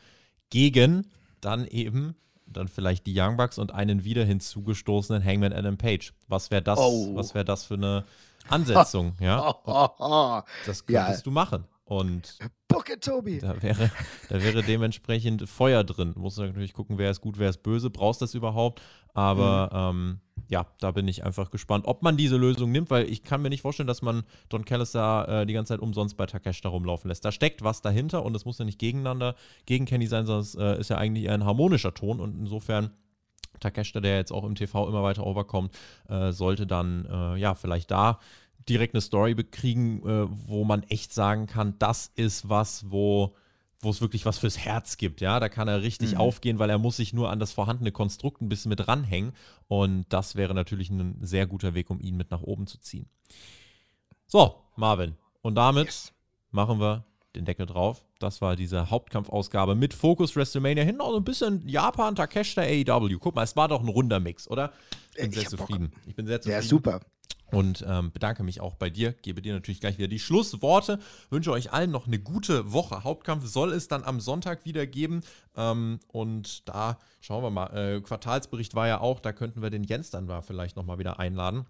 gegen dann eben dann vielleicht die Young Bucks und einen wieder hinzugestoßenen Hangman Adam Page. Was wäre das, oh. was wäre das für eine Ansetzung, ja? das könntest ja. du machen. Und Bucke, Tobi. Da wäre, da wäre dementsprechend Feuer drin. Muss natürlich gucken, wer ist gut, wer ist böse, brauchst du das überhaupt. Aber mhm. ähm, ja, da bin ich einfach gespannt, ob man diese Lösung nimmt, weil ich kann mir nicht vorstellen, dass man Don Callister äh, die ganze Zeit umsonst bei Takeshita rumlaufen lässt. Da steckt was dahinter und es muss ja nicht gegeneinander gegen Kenny sein, sondern es äh, ist ja eigentlich eher ein harmonischer Ton und insofern Takeshita, der jetzt auch im TV immer weiter overkommt, äh, sollte dann äh, ja vielleicht da direkt eine Story bekriegen, äh, wo man echt sagen kann, das ist was, wo wo es wirklich was fürs Herz gibt, ja, da kann er richtig mhm. aufgehen, weil er muss sich nur an das vorhandene Konstrukt ein bisschen mit ranhängen und das wäre natürlich ein sehr guter Weg, um ihn mit nach oben zu ziehen. So, Marvin, und damit yes. machen wir den Deckel drauf. Das war diese Hauptkampfausgabe mit Focus WrestleMania. Hinten auch so ein bisschen Japan, Takeshita, AEW. Guck mal, es war doch ein runder Mix, oder? Ich bin ich sehr zufrieden. Bock. Ich bin sehr zufrieden. Ja, super. Und ähm, bedanke mich auch bei dir, gebe dir natürlich gleich wieder die Schlussworte. Wünsche euch allen noch eine gute Woche. Hauptkampf soll es dann am Sonntag wieder geben. Ähm, und da schauen wir mal. Äh, Quartalsbericht war ja auch, da könnten wir den Jens dann vielleicht nochmal wieder einladen.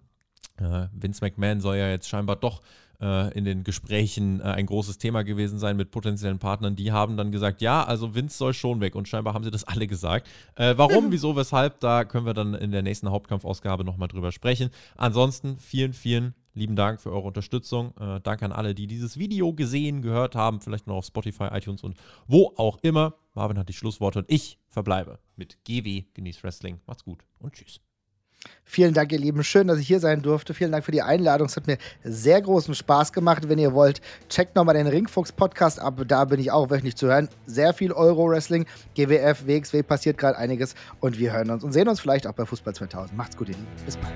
Äh, Vince McMahon soll ja jetzt scheinbar doch äh, in den Gesprächen äh, ein großes Thema gewesen sein mit potenziellen Partnern. Die haben dann gesagt, ja, also Vince soll schon weg. Und scheinbar haben sie das alle gesagt. Äh, warum, wieso, weshalb, da können wir dann in der nächsten Hauptkampfausgabe nochmal drüber sprechen. Ansonsten vielen, vielen lieben Dank für eure Unterstützung. Äh, danke an alle, die dieses Video gesehen, gehört haben, vielleicht noch auf Spotify, iTunes und wo auch immer. Marvin hat die Schlussworte und ich verbleibe mit GW. Genießt Wrestling. Macht's gut und tschüss. Vielen Dank, ihr Lieben. Schön, dass ich hier sein durfte. Vielen Dank für die Einladung. Es hat mir sehr großen Spaß gemacht. Wenn ihr wollt, checkt nochmal den Ringfuchs-Podcast ab. Da bin ich auch wöchentlich zu hören. Sehr viel Euro-Wrestling, GWF, WXW, passiert gerade einiges. Und wir hören uns und sehen uns vielleicht auch bei Fußball 2000. Macht's gut, ihr Lieben. Bis bald.